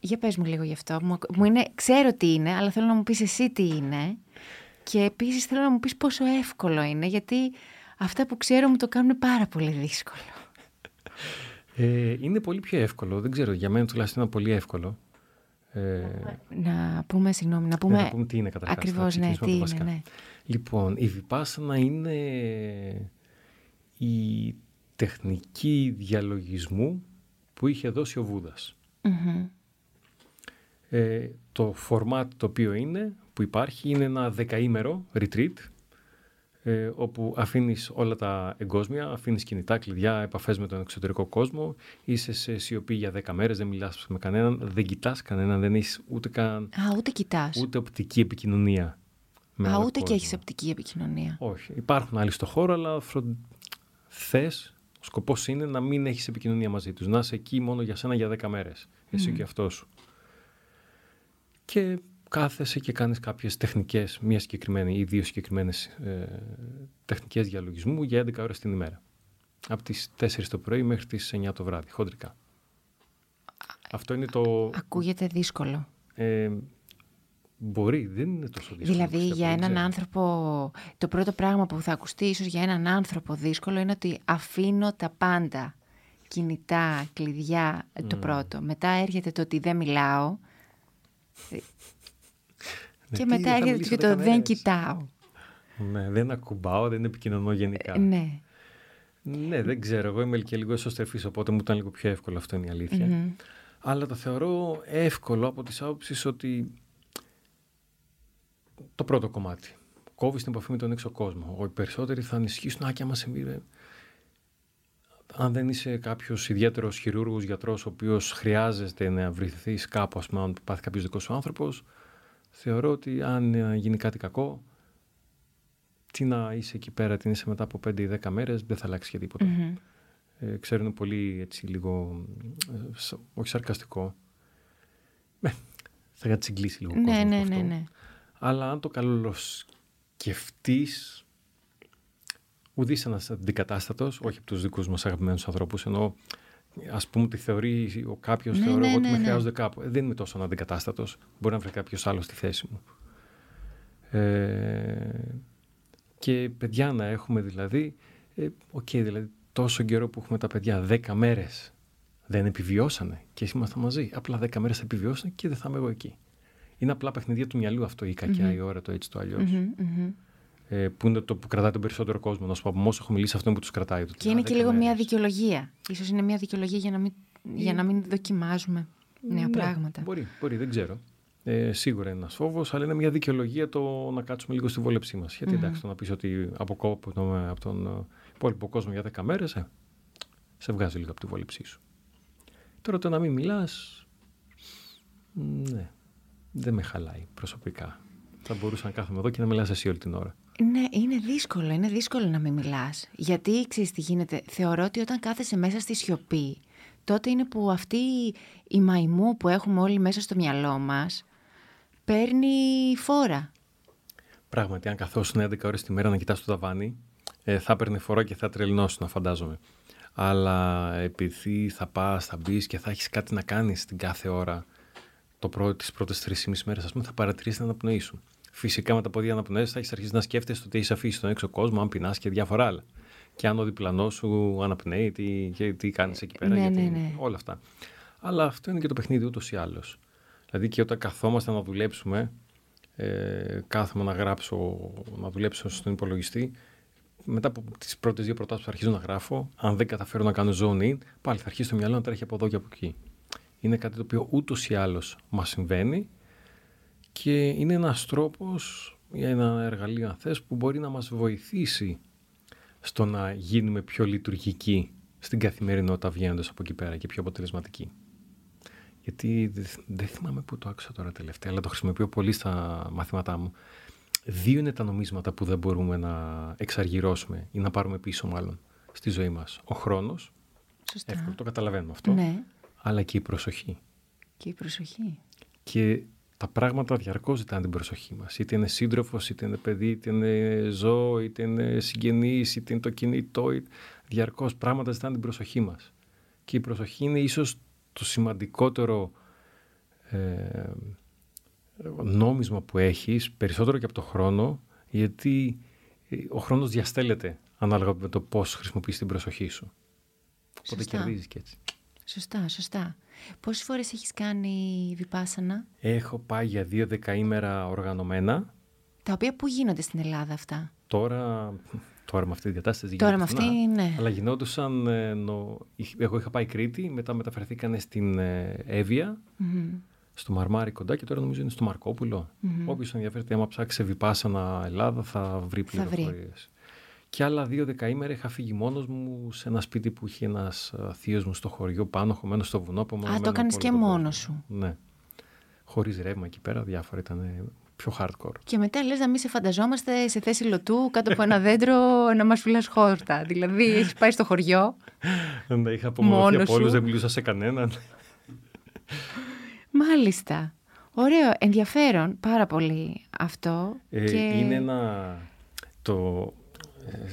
Για πες μου λίγο γι' αυτό. Μου, μου είναι, ξέρω τι είναι, αλλά θέλω να μου πεις εσύ τι είναι. Και επίσης θέλω να μου πεις πόσο εύκολο είναι, γιατί αυτά που ξέρω μου το κάνουν πάρα πολύ δύσκολο. Ε, είναι πολύ πιο εύκολο. Δεν ξέρω, για μένα τουλάχιστον είναι πολύ εύκολο. Ε, Να πούμε, συγγνώμη, να Ναι, πούμε... να πούμε τι είναι καταρχάς. Ακριβώς, να ναι, ξεκινήσουμε τι από τα είναι, βασικά. ναι. Λοιπόν, η Vipassana είναι η τεχνική διαλογισμού που είχε δώσει ο Βούδας. Μμμ. Ε, το format το οποίο είναι, που που υπάρχει είναι ένα δεκαήμερο retreat ε, όπου αφήνεις όλα τα εγκόσμια, αφήνεις κινητά, κλειδιά, επαφές με τον εξωτερικό κόσμο, είσαι σε σιωπή για δέκα μέρες, δεν μιλάς με κανέναν, δεν κοιτάς κανέναν, δεν έχεις ούτε καν... Α, ούτε κοιτάς. Ούτε οπτική επικοινωνία. Με Α, ούτε και έχεις οπτική επικοινωνία. Όχι. Υπάρχουν άλλοι στο χώρο, αλλά φρο... θες, ο σκοπός είναι να μην έχεις επικοινωνία μαζί τους, να είσαι εκεί μόνο για σένα για δέκα μέρες, εσύ και αυτό σου. Και κάθεσαι και κάνεις κάποιες τεχνικές, μία συγκεκριμένη ή δύο συγκεκριμένες ε, τεχνικές διαλογισμού για 11 ώρες την ημέρα. Από τις 4 το πρωί μέχρι τις 9 το βράδυ, χοντρικά. Αυτό είναι το... Ακούγεται δύσκολο. Ε, μπορεί, δεν είναι τόσο δύσκολο. Δηλαδή για έναν άνθρωπο, το πρώτο πράγμα που θα ακουστεί ίσως για έναν άνθρωπο δύσκολο είναι ότι αφήνω τα πάντα, κινητά, κλειδιά, το πρώτο. Μετά έρχεται το ότι δεν μιλάω ναι, και μετά έρχεται και το δεν κοιτάω. Ναι, δεν ακουμπάω, δεν επικοινωνώ γενικά. Ε, ναι. Ναι, δεν ξέρω. Εγώ είμαι και λίγο εσωστρεφής, οπότε μου ήταν λίγο πιο εύκολο αυτό είναι η αλήθεια. Αλλά το θεωρώ εύκολο από τις άποψεις ότι το πρώτο κομμάτι. Κόβεις την επαφή με τον έξω κόσμο. Οι περισσότεροι θα ανισχύσουν, α, και άμα συμβεί. Αν δεν είσαι κάποιος ιδιαίτερος χειρούργος γιατρός, ο οποίος χρειάζεται να βρεθείς κάπου, ας πούμε, αν πάθει κάποιος δικός σου άνθρωπος, θεωρώ ότι αν γίνει κάτι κακό, τι να είσαι εκεί πέρα, τι είσαι μετά από 5 ή 10 μέρες, δεν θα αλλάξει και τίποτα. Mm-hmm. Ε, ξέρω είναι πολύ έτσι λίγο, ε, όχι σαρκαστικό. Ε, θα τσιγκλίσει λίγο ναι, ναι, αυτό. ναι, ναι. Αλλά αν το καλοσκεφτείς, ουδής ένας αντικατάστατος, όχι από τους δικούς μας αγαπημένους ανθρώπους, ενώ Α πούμε ότι θεωρεί ο κάποιος, ναι, θεωρώ ναι, εγώ ότι ναι, με ναι. χρειάζονται κάπου. Ε, δεν είμαι τόσο αναντικατάστατος. Μπορεί να βρει κάποιος άλλος στη θέση μου. Ε, και παιδιά να έχουμε δηλαδή. Ε, ok, okay, δηλαδή τόσο καιρό που έχουμε τα παιδιά, δέκα μέρες δεν επιβιώσανε και είμαστε μαζί. Απλά δέκα μέρες επιβιώσανε και δεν θα είμαι εγώ εκεί. Είναι απλά παιχνίδια του μυαλού αυτό, η κακιά, mm-hmm. η ώρα, το έτσι, το αλλιώς. Mm-hmm, mm-hmm ε, που είναι το που κρατάει τον περισσότερο κόσμο. Να σου πω, από όσο έχω μιλήσει, αυτό που τους κρατάει. Και είναι και λίγο μια δικαιολογία. Ίσως είναι μια δικαιολογία για να μην, για να μην δοκιμάζουμε νέα ναι, πράγματα. Μπορεί, μπορεί, δεν ξέρω. Ε, σίγουρα είναι ένας φόβος, αλλά είναι μια δικαιολογία το να κάτσουμε λίγο στη βόλεψή μας. Γιατί mm-hmm. εντάξει, το να πεις ότι αποκόπτω από τον ε, υπόλοιπο κόσμο για 10 μέρες, ε, σε βγάζει λίγο από τη βόλεψή σου. Τώρα το να μην μιλάς, ναι, δεν με χαλάει προσωπικά. Θα μπορούσα να κάθομαι εδώ και να μιλάς εσύ όλη την ώρα. Ναι, είναι δύσκολο. Είναι δύσκολο να μην μιλάς. Γιατί ξέρεις τι γίνεται. Θεωρώ ότι όταν κάθεσαι μέσα στη σιωπή, τότε είναι που αυτή η μαϊμού που έχουμε όλοι μέσα στο μυαλό μας παίρνει φόρα. Πράγματι, αν καθόσουν 11 ώρες τη μέρα να κοιτάς το ταβάνι, ε, θα παίρνει φορά και θα τρελνώσουν, φαντάζομαι. Αλλά επειδή θα πας, θα μπεις και θα έχεις κάτι να κάνεις την κάθε ώρα, το πρώτο, τις πρώτες τρεις μέρες, ας πούμε, θα παρατηρήσεις την αναπνοή σου. Φυσικά με τα πόδια αναπνοές θα έχεις αρχίσει να σκέφτεσαι ότι έχει αφήσει τον έξω κόσμο, αν πεινάς και διάφορα άλλα. Και αν ο διπλανός σου αναπνέει, τι, τι κάνεις εκεί πέρα, ναι, γιατί, ναι, ναι. όλα αυτά. Αλλά αυτό είναι και το παιχνίδι ούτως ή άλλως. Δηλαδή και όταν καθόμαστε να δουλέψουμε, ε, κάθομαι να γράψω, να δουλέψω στον υπολογιστή, μετά από τις πρώτες δύο προτάσεις που θα αρχίζω να γράφω, αν δεν καταφέρω να κάνω zone in, πάλι θα αρχίσει το μυαλό να τρέχει από εδώ και από εκεί. Είναι κάτι το οποίο ούτως ή άλλως μας συμβαίνει και είναι ένας τρόπος, ένα εργαλείο αν θες, που μπορεί να μας βοηθήσει στο να γίνουμε πιο λειτουργικοί στην καθημερινότητα βγαίνοντας από εκεί πέρα και πιο αποτελεσματικοί. Γιατί δεν θυμάμαι πού το άκουσα τώρα τελευταία, αλλά το χρησιμοποιώ πολύ στα μαθήματά μου. Δύο είναι τα νομίσματα που δεν μπορούμε να εξαργυρώσουμε ή να πάρουμε πίσω μάλλον στη ζωή μας. Ο χρόνος, Σωστά. εύκολο, το καταλαβαίνουμε αυτό, ναι. αλλά και η προσοχή. Και η προσοχή. Και τα πράγματα διαρκώς ζητάνε την προσοχή μας. Είτε είναι σύντροφος, είτε είναι παιδί, είτε είναι ζώο, είτε είναι συγγενής, είτε είναι το κινητό. Διαρκώς πράγματα ζητάνε την προσοχή μας. Και η προσοχή είναι ίσως το σημαντικότερο ε, νόμισμα που έχεις, περισσότερο και από το χρόνο, γιατί ε, ο χρόνος διαστέλλεται ανάλογα με το πώς χρησιμοποιείς την προσοχή σου. Οπότε κερδίζεις και έτσι. Σωστά, σωστά. Πόσες φορές έχεις κάνει βιπάσανα; Έχω πάει για δύο δεκαήμερα οργανωμένα. Τα οποία πού γίνονται στην Ελλάδα αυτά; Τώρα, τώρα με αυτή τη διατάσταση Τώρα με αυτή, ναι. Αλλά γινόντουσαν, ε, νο... εγώ είχα πάει Κρήτη, μετά μεταφερθήκανε στην ε, Εύβοια, στο Μαρμάρι κοντά και τώρα νομίζω είναι στο Μαρκόπουλο. Mm-hmm. Όποιος ενδιαφέρεται, άμα ψάξει σε Βιπάσανα Ελλάδα, θα βρει πληροφορίες. Και άλλα δύο δεκαήμερα είχα φύγει μόνος μου σε ένα σπίτι που είχε ένας θείος μου στο χωριό πάνω, χωμένος στο βουνό. Α, το κάνει και μόνος σου. Ναι. Χωρίς ρεύμα εκεί πέρα, διάφορα ήταν πιο hardcore. Και μετά λες να μην σε φανταζόμαστε σε θέση λωτού κάτω από ένα δέντρο να μας φυλάς χόρτα. δηλαδή έχεις πάει στο χωριό. Ναι, είχα απομονωθεί από όλους, δεν μιλούσα σε κανέναν. Μάλιστα. Ωραίο, ενδιαφέρον πάρα πολύ αυτό. Ε, και... Είναι ένα... Το, ε,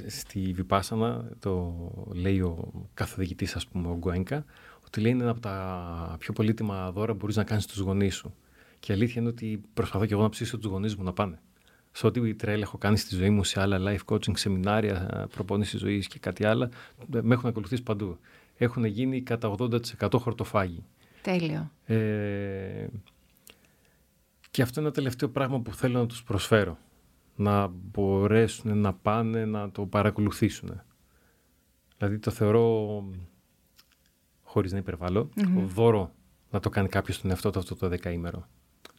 στη Βιπάσανα το λέει ο καθοδηγητής, ας πούμε, ο Γκουένκα, ότι λέει είναι ένα από τα πιο πολύτιμα δώρα που μπορείς να κάνεις στους γονείς σου. Και η αλήθεια είναι ότι προσπαθώ και εγώ να ψήσω τους γονείς μου να πάνε. Σε ό,τι τρέλ έχω κάνει στη ζωή μου, σε άλλα life coaching, σεμινάρια, προπόνηση ζωής και κάτι άλλο, με έχουν ακολουθήσει παντού. Έχουν γίνει κατά 80% χορτοφάγοι. Τέλειο. Ε, και αυτό είναι το τελευταίο πράγμα που θέλω να τους προσφέρω. Να μπορέσουν να πάνε να το παρακολουθήσουν. Δηλαδή το θεωρώ, χωρίς να υπερβάλλω, δώρο να το κάνει κάποιος στον εαυτό του αυτό το δεκαήμερο.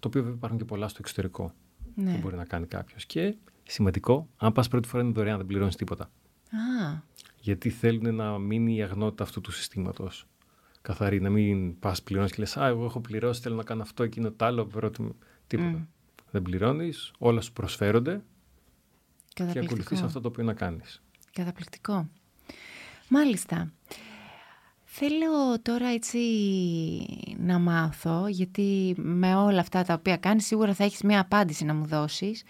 Το οποίο βέβαια υπάρχουν και πολλά στο εξωτερικό ναι. που μπορεί να κάνει κάποιος. Και σημαντικό, αν πας πρώτη φορά είναι δωρεάν, δεν πληρώνεις τίποτα. Α. Γιατί θέλουν να μείνει η αγνότητα αυτού του συστήματος. Καθαρή, να μην πας πληρώνεις και λες: Α, εγώ έχω πληρώσει, θέλω να κάνω αυτό, εκείνο, το άλλο. Πρώτη... Τίποτα. Mm. Δεν πληρώνεις, όλα σου προσφέρονται και ακολουθείς αυτό το οποίο να κάνεις. Καταπληκτικό. Μάλιστα. Θέλω τώρα έτσι να μάθω, γιατί με όλα αυτά τα οποία κάνεις σίγουρα θα έχεις μία απάντηση να μου δώσεις.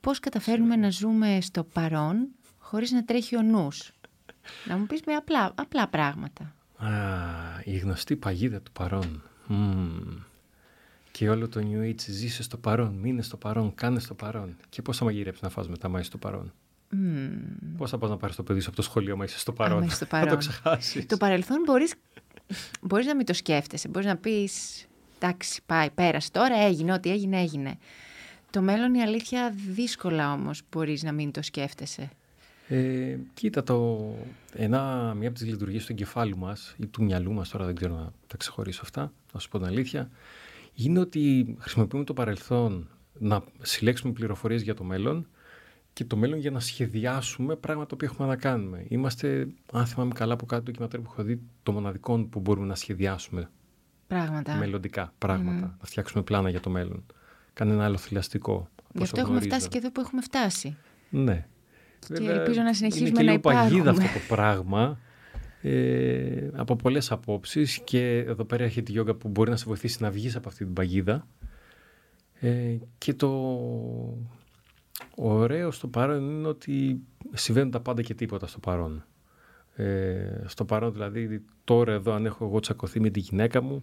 Πώς καταφέρνουμε να ζούμε στο παρόν χωρίς να τρέχει ο νους. Να μου πεις με απλά, απλά πράγματα. Α, η γνωστή παγίδα του παρόν. Και όλο το New Age ζήσε στο παρόν, μείνε στο παρόν, κάνε στο παρόν. Και πώς θα μαγειρέψει να φας μετά μάι στο παρόν. Mm. Πώ θα πας να πάρεις το παιδί σου από το σχολείο, μα είσαι στο παρόν. στο παρόν. [LAUGHS] το ξεχάσεις. Το παρελθόν μπορείς μπορείς να μην το σκέφτεσαι. Μπορείς να πεις εντάξει, πάει, πέρασε τώρα, έγινε, ό,τι έγινε, έγινε. Το μέλλον η αλήθεια δύσκολα όμως μπορείς να μην το σκέφτεσαι. Ε, κοίτα, το, ένα, μία από τις λειτουργίες του εγκεφάλου μας ή του μυαλού μας, τώρα δεν ξέρω να τα ξεχωρίσω αυτά, να σου πω την αλήθεια, είναι ότι χρησιμοποιούμε το παρελθόν να συλλέξουμε πληροφορίες για το μέλλον και το μέλλον για να σχεδιάσουμε πράγματα που έχουμε να κάνουμε. Είμαστε, αν θυμάμαι καλά από κάτι ντοκιματέρ που έχω δει, το μοναδικό που μπορούμε να σχεδιάσουμε. Πράγματα. Μελλοντικά πράγματα. Να φτιάξουμε πλάνα για το μέλλον. Κανένα άλλο θηλαστικό. Γι' αυτό έχουμε φτάσει και εδώ που έχουμε φτάσει. Ναι. Και Βέβαια, ελπίζω να συνεχίσουμε είναι και να παγίδα αυτό το πράγμα. Ε, από πολλές απόψεις και εδώ πέρα έχει τη γιόγκα που μπορεί να σε βοηθήσει να βγεις από αυτή την παγίδα. Ε, και το ωραίο στο παρόν είναι ότι συμβαίνουν τα πάντα και τίποτα στο παρόν. Ε, στο παρόν δηλαδή τώρα εδώ αν έχω εγώ τσακωθεί με τη γυναίκα μου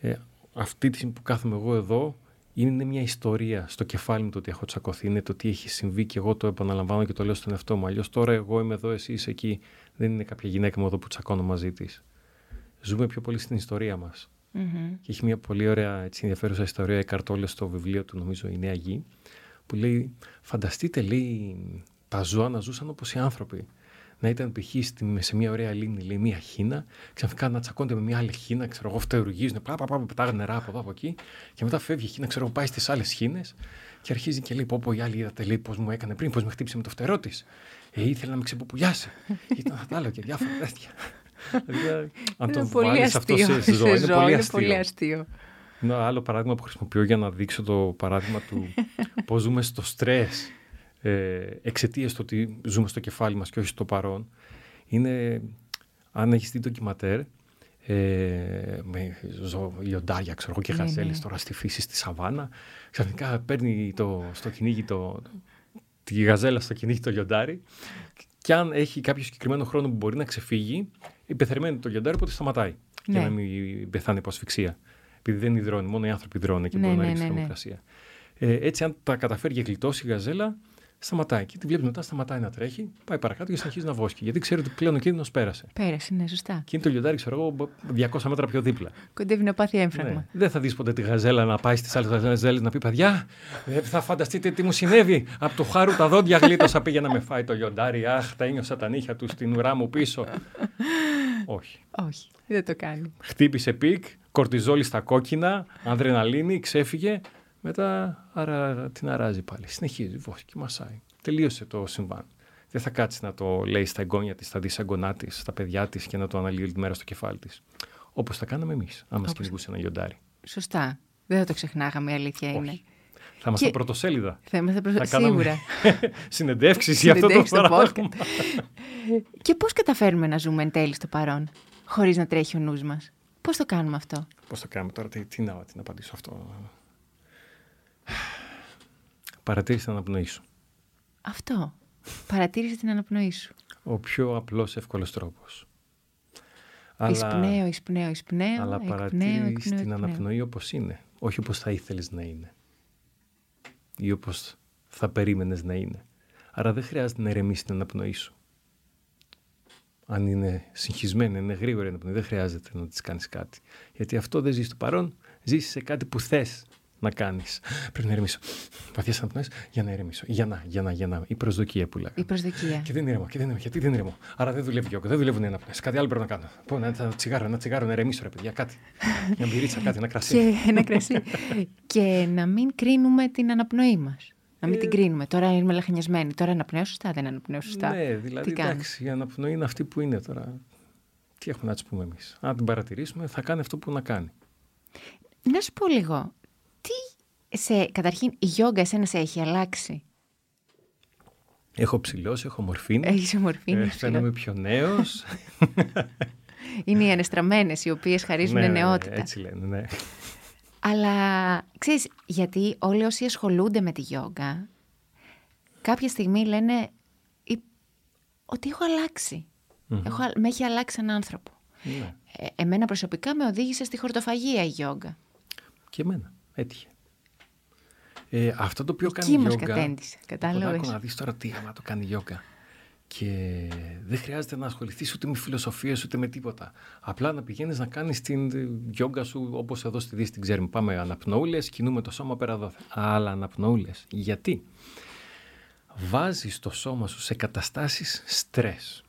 ε, αυτή τη στιγμή που κάθομαι εγώ εδώ είναι μια ιστορία στο κεφάλι μου το ότι έχω τσακωθεί είναι το τι έχει συμβεί και εγώ το επαναλαμβάνω και το λέω στον εαυτό μου αλλιώς τώρα εγώ είμαι εδώ εσύ είσαι εκεί δεν είναι κάποια γυναίκα μου εδώ που τσακώνω μαζί της. ζούμε πιο πολύ στην ιστορία μας. mm-hmm. και έχει μια πολύ ωραία έτσι, ενδιαφέρουσα ιστορία η Καρτόλε στο βιβλίο του νομίζω η Νέα Γη που λέει, φανταστείτε λέει τα ζώα να ζούσαν όπως οι άνθρωποι. Να ήταν π.χ. σε μια ωραία λίμνη, λέει, μια χίνα, ξαφνικά να τσακώνται με μια άλλη χίνα, ξέρω εγώ, φτεουργίζουν, πά, πά, πά, νερά από εδώ από εκεί, και μετά φεύγει η χίνα, ξέρω εγώ, πάει στις άλλες χίνες και αρχίζει και λέει: Πω, πω, η άλλη είδατε, λέει, πώς μου έκανε πριν, πώς με χτύπησε με το φτερό της. Ε, ήθελε να με ξεποπουλιάσει. [LAUGHS] Ήταν άλλο και διάφορα τέτοια. [LAUGHS] δηλαδή, αν το βάλεις αυτό σε ζώο, είναι πολύ αστείο. Ένα άλλο παράδειγμα που χρησιμοποιώ για να δείξω το παράδειγμα του [LAUGHS] πώς ζούμε στο στρες ε, εξαιτίας του ότι ζούμε στο κεφάλι μας και όχι στο παρόν είναι αν έχεις δει ντοκιματέρ ε, με ζω, λιοντάρια ξέρω, και ναι, ναι. τώρα στη φύση στη σαβάνα ξαφνικά παίρνει το, στο κυνήγι το, τη γαζέλα στο κυνήγι το λιοντάρι και αν έχει κάποιο συγκεκριμένο χρόνο που μπορεί να ξεφύγει υπεθερμένει το λιοντάρι οπότε σταματάει ναι. για να μην πεθάνει από ασφυξία επειδή δεν υδρώνει, μόνο οι άνθρωποι υδρώνουν και ναι, μπορούν ναι, να ρίξουν ναι, θερμοκρασία. Ε, έτσι, αν τα καταφέρει και γλιτώσει η γαζέλα, σταματάει. Και τη βλέπεις μετά, σταματάει να τρέχει, πάει παρακάτω και συνεχίζει να βόσκει. Γιατί ξέρει ότι πλέον ο κίνδυνος πέρασε. Πέρασε, ναι, σωστά. Και είναι το λιοντάρι, ξέρω εγώ, 200 μέτρα πιο δίπλα. Κοντεύει να πάθει έμφραγμα. Ναι. Δεν θα δεις ποτέ τη γαζέλα να πάει στις άλλες γαζέλες να πει Παιδιά, ε, θα φανταστείτε τι μου συνέβη. Από το χάρου τα δόντια γλίτωσα πήγε να με φάει το λιοντάρι. Αχ, τα ένιωσα τα νύχια του στην ουρά μου πίσω. Όχι. Όχι, δεν το κάνει. Χτύπησε peak, κορτιζόλη στα κόκκινα, αδρεναλίνη, ξέφυγε. Μετά άρα, την αράζει πάλι. Συνεχίζει, βόσκει, μασάει. Τελείωσε το συμβάν. Δεν θα κάτσει να το λέει στα εγγόνια της, στα δισέγγονά της, στα παιδιά της και να το αναλύει όλη τη μέρα στο κεφάλι της. Όπως θα κάναμε εμείς, αν μας κυνηγούσε ένα λιοντάρι. Σωστά. Δεν θα το ξεχνάγαμε, η αλήθεια Όχι. είναι. Θα είμαστε Και- πρωτοσέλιδα. Θα είμαστε προ... Θα κάναμε Σίγουρα. [LAUGHS] συνεντεύξεις για αυτό το Συνεντεύξεις στο πράγμα. Και πώς καταφέρουμε να ζούμε εν τέλει στο παρόν, χωρίς να τρέχει ο νους μας; Πώς το κάνουμε αυτό; Πώς το κάνουμε τώρα, τι, τι, να, τι να απαντήσω αυτό. Παρατήρησε την αναπνοή σου. Αυτό. Παρατήρησε την αναπνοή σου. Ο πιο απλός εύκολος τρόπος. Εισπνέω, εισπνέω, εισπνέω. αλλά εκπνέω, παρατήρησε εκπνέω, την εκπνέω. αναπνοή όπως είναι. Όχι όπως θα ήθελες να είναι. Ή όπως θα περίμενες να είναι. Άρα δεν χρειάζεται να ηρεμήσει την αναπνοή σου. Αν είναι συγχυσμένη, είναι γρήγορη η αναπνοή, δεν χρειάζεται να της κάνεις κάτι. Γιατί αυτό δεν ζει στο παρόν, ζεις σε κάτι που θες να κάνεις. Πρέπει να ηρεμήσω. Βαθιές αναπνοές για να ηρεμήσω. Για να, για να, για να. Η προσδοκία που λέγαμε. Η προσδοκία. Και δεν ηρεμώ, και δεν ηρεμώ. Γιατί δεν ηρεμώ; Άρα δεν δουλεύει γιόγκα, δεν δουλεύουν οι αναπνεύσεις. Κάτι άλλο πρέπει να κάνω. Πω ένα τσιγάρο, ένα τσιγάρο να ηρεμήσω, ρε παιδιά, κάτι. Μια μπυρίτσα, κάτι, ένα κρασί. και ένα κρασί. και να μην κρίνουμε την αναπνοή μας. Να μην την κρίνουμε. Τώρα είμαι λαχανιασμένη. Τώρα αναπνέω σωστά, δεν αναπνέω σωστά. Ναι, δηλαδή Τι κάνω; εντάξει, η αναπνοή είναι αυτή που είναι τώρα. Τι έχουμε να της πούμε εμείς; Αν την παρατηρήσουμε, θα κάνει αυτό που να κάνει. Να σου πω λίγο. Τι σε, καταρχήν η γιόγκα εσένα σε έχει αλλάξει; Έχω ψηλώσει, έχω μορφήνει. Έχεις ομορφήνει. Ε, ψηλό. φαίνομαι πιο νέος. [LAUGHS] Είναι οι ανεστραμμένες οι οποίες χαρίζουν νεότητα. έτσι λένε, ναι. Αλλά ξέρεις, γιατί όλοι όσοι ασχολούνται με τη γιόγκα κάποια στιγμή λένε «Ε, ότι έχω αλλάξει. Έχω, α- με έχει αλλάξει έναν άνθρωπο. ναι. Ε, εμένα προσωπικά με οδήγησε στη χορτοφαγία η γιόγκα. Και εμένα. Έτυχε. Ε, αυτό το οποίο κάνει Εκεί μας γιόγκα... κατέντησε, κατάλαβες. Ποδάκο, να δεις τώρα τι άμα το κάνει γιόγκα. Και δεν χρειάζεται να ασχοληθείς ούτε με φιλοσοφίες ούτε με τίποτα. Απλά να πηγαίνεις να κάνεις την ε, γιόγκα σου όπως εδώ στη Δύση την ξέρουμε. Πάμε αναπνοούλες, κινούμε το σώμα πέρα εδώ. Αλλά αναπνοούλες. Γιατί; Βάζεις το σώμα σου σε καταστάσεις στρες.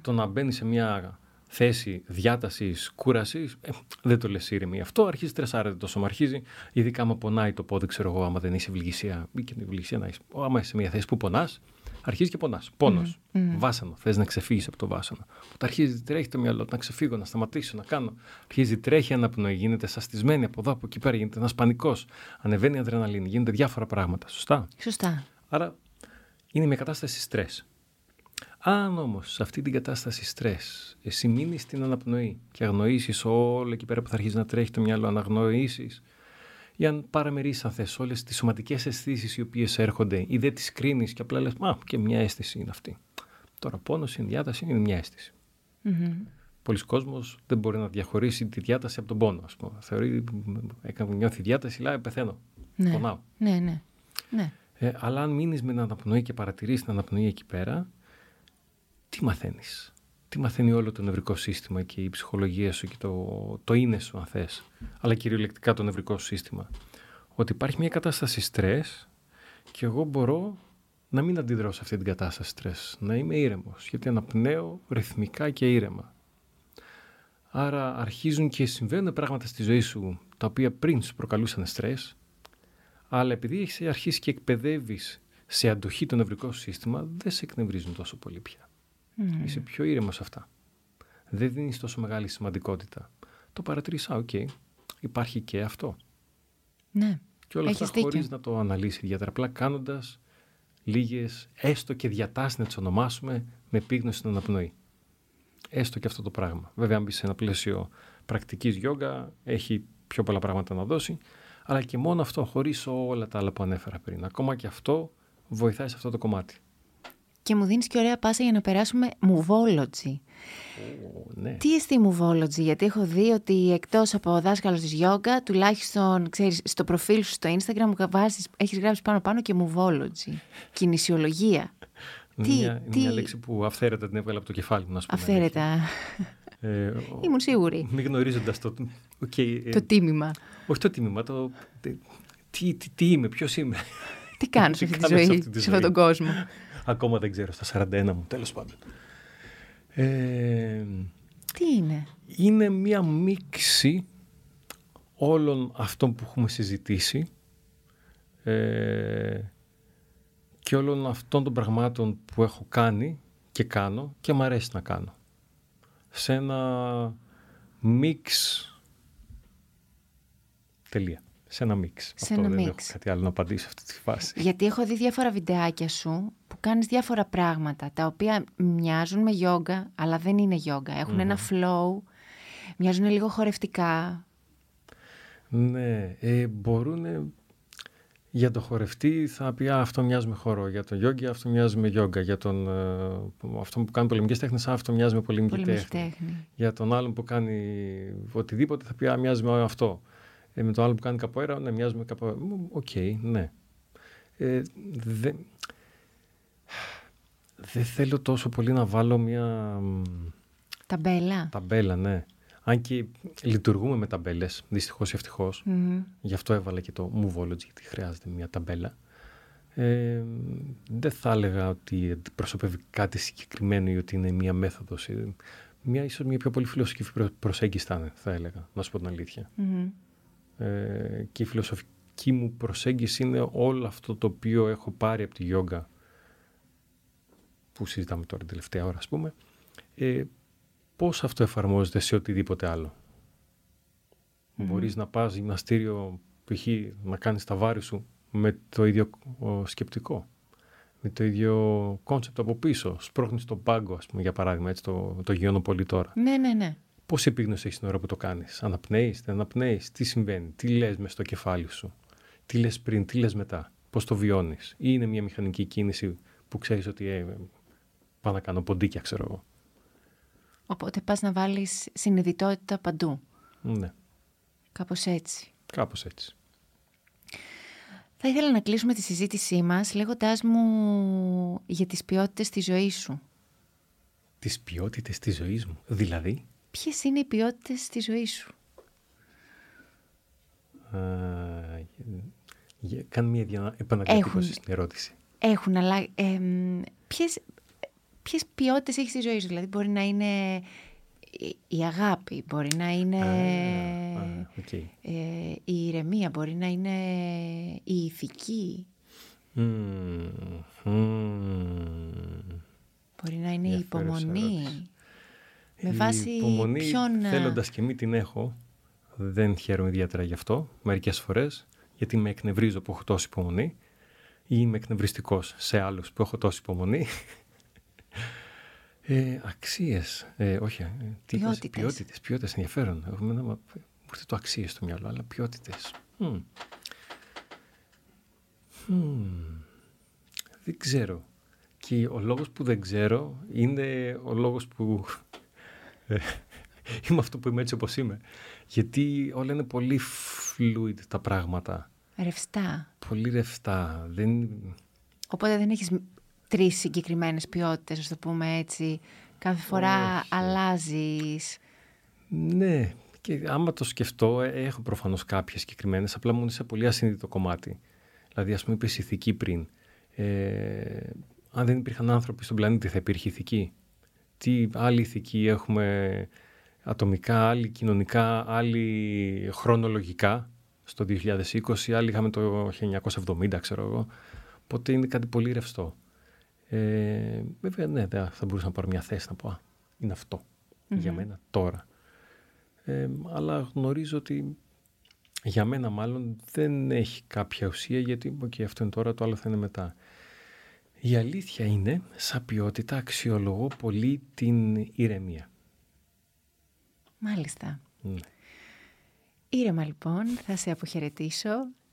Το να μπαίνεις σε μια θέση διάτασης, κούρασης, δεν το λες ήρεμη. Αυτό αρχίζει τρεσάρεται το σώμα. Αρχίζει, ειδικά άμα πονάει το πόδι, ξέρω εγώ, άμα δεν είσαι ευληγησία, ή και την ευληγησία να είσαι. Άμα είσαι σε μια θέση που πονάς, αρχίζει και πονάς. Πόνος. Βάσανο. Θες να ξεφύγεις από το βάσανο. Οπότε αρχίζει, τρέχει το μυαλό του, να ξεφύγω, να σταματήσω, να κάνω. Αρχίζει, τρέχει η αναπνοή, γίνεται σαστισμένη από εδώ, από εκεί πέρα, γίνεται ένας πανικός. Ανεβαίνει η αδρεναλίνη, γίνονται διάφορα πράγματα. Σωστά; Σωστά. Άρα είναι μια κατάσταση στρες. Αν όμως σε αυτή την κατάσταση στρες εσύ μείνεις στην αναπνοή και αγνοήσεις όλο εκεί πέρα που θα αρχίσει να τρέχει το μυαλό, να αγνοήσεις ή αν παραμερίσεις αν θες όλες τις σωματικές αισθήσεις οι οποίες έρχονται ή δεν τις κρίνεις και απλά λες «Μα και μια αίσθηση είναι αυτή». Τώρα πόνος, η διάταση είναι μια αίσθηση. Πολλοί κόσμος δεν μπορεί να διαχωρίσει τη διάταση από τον πόνο. Ας πούμε. Θεωρεί, έκανε νιώθει διάταση, λέει πεθαίνω, Ναι. πονάω. Ναι, ναι. ναι. Ε, αλλά αν μείνεις με την αναπνοή και παρατηρείς την αναπνοή εκεί πέρα, τι μαθαίνεις; Τι μαθαίνει όλο το νευρικό σύστημα και η ψυχολογία σου και το, το είναι σου αν θες. Αλλά κυριολεκτικά το νευρικό σου σύστημα; Ότι υπάρχει μια κατάσταση στρες και εγώ μπορώ να μην αντιδρώ σε αυτή την κατάσταση στρες. Να είμαι ήρεμος. Γιατί αναπνέω ρυθμικά και ήρεμα. Άρα αρχίζουν και συμβαίνουν πράγματα στη ζωή σου τα οποία πριν σου προκαλούσαν στρες αλλά επειδή έχεις αρχίσει και εκπαιδεύεις σε αντοχή το νευρικό σου σύστημα, δεν σε εκνευρίζουν τόσο πολύ πια. Είσαι πιο ήρεμος σε αυτά. Δεν δίνεις τόσο μεγάλη σημαντικότητα. Το παρατηρείς, α, οκ, υπάρχει και αυτό. ναι. Και όλα Έχεις αυτά χωρίς δίκιο. να το αναλύσεις ιδιαίτερα. Απλά κάνοντας λίγες, έστω και διατάσεις να τις ονομάσουμε με επίγνωση στην αναπνοή. Έστω και αυτό το πράγμα. Βέβαια, αν μπεις σε ένα πλαίσιο πρακτικής γιόγκα, έχει πιο πολλά πράγματα να δώσει. Αλλά και μόνο αυτό, χωρίς όλα τα άλλα που ανέφερα πριν. Ακόμα και αυτό βοηθάει σε αυτό το κομμάτι. Και μου δίνεις και ωραία πάσα για να περάσουμε μουβόλοτζι. Ω, ναι. Τι εστί Movology, γιατί έχω δει ότι εκτός από δάσκαλος της γιόγκα, τουλάχιστον ξέρεις, στο προφίλ σου στο Instagram μου βάζεις, έχεις γράψει πάνω-πάνω και Movology. Κινησιολογία. Είναι, τι- μια, είναι τι- μια λέξη που αυθαίρετα την έβγαλα από το κεφάλι μου, να σου πω. την Αυθαίρετα. αλήθεια. Ε, ο- [LAUGHS] Ήμουν σίγουρη. Μη γνωρίζοντας το. οκ, ε, Το τίμημα. όχι το τίμημα, το. Τι, τι, τι είμαι, ποιος είμαι. Τι κάνω σε Τι αυτή τη κάνω σε ζωή, αυτή τη σε αυτόν τον ζωή. κόσμο; Ακόμα δεν ξέρω, στα 41 μου, τέλος πάντων. Ε, Τι Τι είναι; Είναι μία μίξη όλων αυτών που έχουμε συζητήσει ε, και όλων αυτών των πραγμάτων που έχω κάνει και κάνω και μου αρέσει να κάνω. Σε ένα μίξ τελεία. Σε ένα μίξ. Σε Αυτό ένα δεν μίξ. έχω κάτι άλλο να απαντήσω σε αυτή τη φάση. Γιατί έχω δει διάφορα βιντεάκια σου που κάνεις διάφορα πράγματα τα οποία μοιάζουν με γιόγκα αλλά δεν είναι γιόγκα. Έχουν ένα flow, μοιάζουν λίγο χορευτικά. Ναι, ε, μπορούν για το χορευτή θα πει «Α, αυτό μοιάζει με χορό. Για τον γιόγκα αυτό μοιάζει με γιόγκα. Για τον, ε, αυτό που κάνει πολεμικές τέχνες «Α, αυτό μοιάζει με πολεμική Πολεμική τέχνη. τέχνη. Για τον άλλον που κάνει οτιδήποτε θα πει «Α, μοιάζει με αυτό». Ε, με τον άλλο που κάνει καποέρα, ναι, μοιάζει με καποέρα. Μ, Οκ, ναι. Ε, δεν δεν θέλω τόσο πολύ να βάλω μια μ, Ταμπέλα. ταμπέλα, ναι. Αν και λειτουργούμε με ταμπέλες, δυστυχώς ή ευτυχώς. Μμμ. Γι' αυτό έβαλα και το Movology, γιατί χρειάζεται μια ταμπέλα. Ε, δεν θα έλεγα ότι αντιπροσωπεύει κάτι συγκεκριμένο ή ότι είναι μια μέθοδος. Ε, Μια, ίσως μια πιο πολύ φιλοσοφική προ- προσέγγιση θα είναι, θα έλεγα, να σου πω την αλήθεια. Μμμ. Ε, και η φιλοσοφική μου προσέγγιση είναι όλο αυτό το οποίο έχω πάρει από τη γιόγκα που συζητάμε τώρα την τελευταία ώρα, ας πούμε, ε, πώς αυτό εφαρμόζεται σε οτιδήποτε άλλο. Μπορείς να πας γυμναστήριο, π.χ. να κάνεις τα βάρη σου με το ίδιο ο, σκεπτικό. Με το ίδιο concept από πίσω. Σπρώχνεις τον πάγκο, ας πούμε, για παράδειγμα, έτσι το, το γειώνω πολύ τώρα. Ναι, ναι, ναι. Πόση επίγνωση έχεις την ώρα που το κάνεις, Αναπνέεις, δεν αναπνέεις, τι συμβαίνει, τι λες μες στο κεφάλι σου, τι λες πριν, τι λες μετά, πώς το βιώνεις, ή είναι μια μηχανική κίνηση που ξέρεις ότι ε, πάω να κάνω ποντίκια, ξέρω εγώ; Οπότε πας να βάλεις συνειδητότητα παντού. Ναι, Κάπως έτσι. κάπως έτσι. Θα ήθελα να κλείσουμε τη συζήτησή μας λέγοντάς μου για τις ποιότητες της ζωής σου. Τις ποιότητες της ζωής μου; Δηλαδή, Ποιες είναι οι ποιότητες της ζωής σου; α, για- κάνε μια δια- επαναδιατύπωση Έχουν. στην ερώτηση. Έχουν αλλά ε, ποιες, ποιες ποιότητες έχεις στη ζωή σου; Δηλαδή μπορεί να είναι η- η αγάπη, μπορεί να είναι Α, α, οκ. ε, η ηρεμία, μπορεί να είναι η ηθική, Μμμ, μμμ. μπορεί να είναι η Ενδιαφέρουσα υπομονή. ερώτηση. Με Η βάση υπομονή, ποιον... ε, θέλοντας και μη την έχω, δεν χαίρομαι ιδιαίτερα γι' αυτό, μερικές φορές, γιατί με εκνευρίζω που έχω τόση υπομονή ή είμαι εκνευριστικός σε άλλους που έχω τόση υπομονή. Ε, αξίες, ε, όχι, ε, τι είπες, Ποιότητες. ποιότητες, ποιότητες, ενδιαφέρον. Έχουμε ένα, μου έρχεται το αξίες στο μυαλό, αλλά ποιότητες. Μμ. Μμ. Δεν ξέρω. Και ο λόγος που δεν ξέρω είναι ο λόγος που ε, [LAUGHS] είμαι αυτό που είμαι έτσι όπως είμαι. Γιατί όλα είναι πολύ fluid τα πράγματα. Ρευστά. Πολύ ρευστά. Δεν... Οπότε δεν έχεις τρεις συγκεκριμένες ποιότητες, ας το πούμε έτσι. Κάθε φορά Όχι. αλλάζεις. Ναι, και άμα το σκεφτώ, ε, έχω προφανώς κάποιες συγκεκριμένες, απλά μου είναι σε πολύ ασύνδετο κομμάτι. Δηλαδή, ας πούμε, είπες ηθική πριν. Ε, αν δεν υπήρχαν άνθρωποι στον πλανήτη, θα υπήρχε ηθική. Τι άλλη ηθική έχουμε ατομικά, άλλη κοινωνικά, άλλη χρονολογικά στο 2020, άλλοι είχαμε το 1970, ξέρω εγώ. Οπότε είναι κάτι πολύ ρευστό. Ε, βέβαια, ναι, δεν θα μπορούσα να πάρω μια θέση να πω, «Α, είναι αυτό για μένα τώρα. Ε, αλλά γνωρίζω ότι για μένα μάλλον δεν έχει κάποια ουσία γιατί οκ, αυτό είναι τώρα, το άλλο θα είναι μετά. Η αλήθεια είναι, σαν ποιότητα αξιολογώ πολύ την ηρεμία. Μάλιστα. Ναι. Ήρεμα λοιπόν, θα σε αποχαιρετήσω.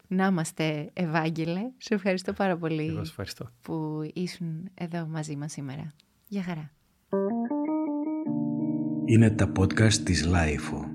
Να είμαστε Ευάγγελε. Σε ευχαριστώ πάρα πολύ Εγώ σας ευχαριστώ. που ήσουν εδώ μαζί μας σήμερα. Γεια χαρά. Είναι τα podcast της LiFO.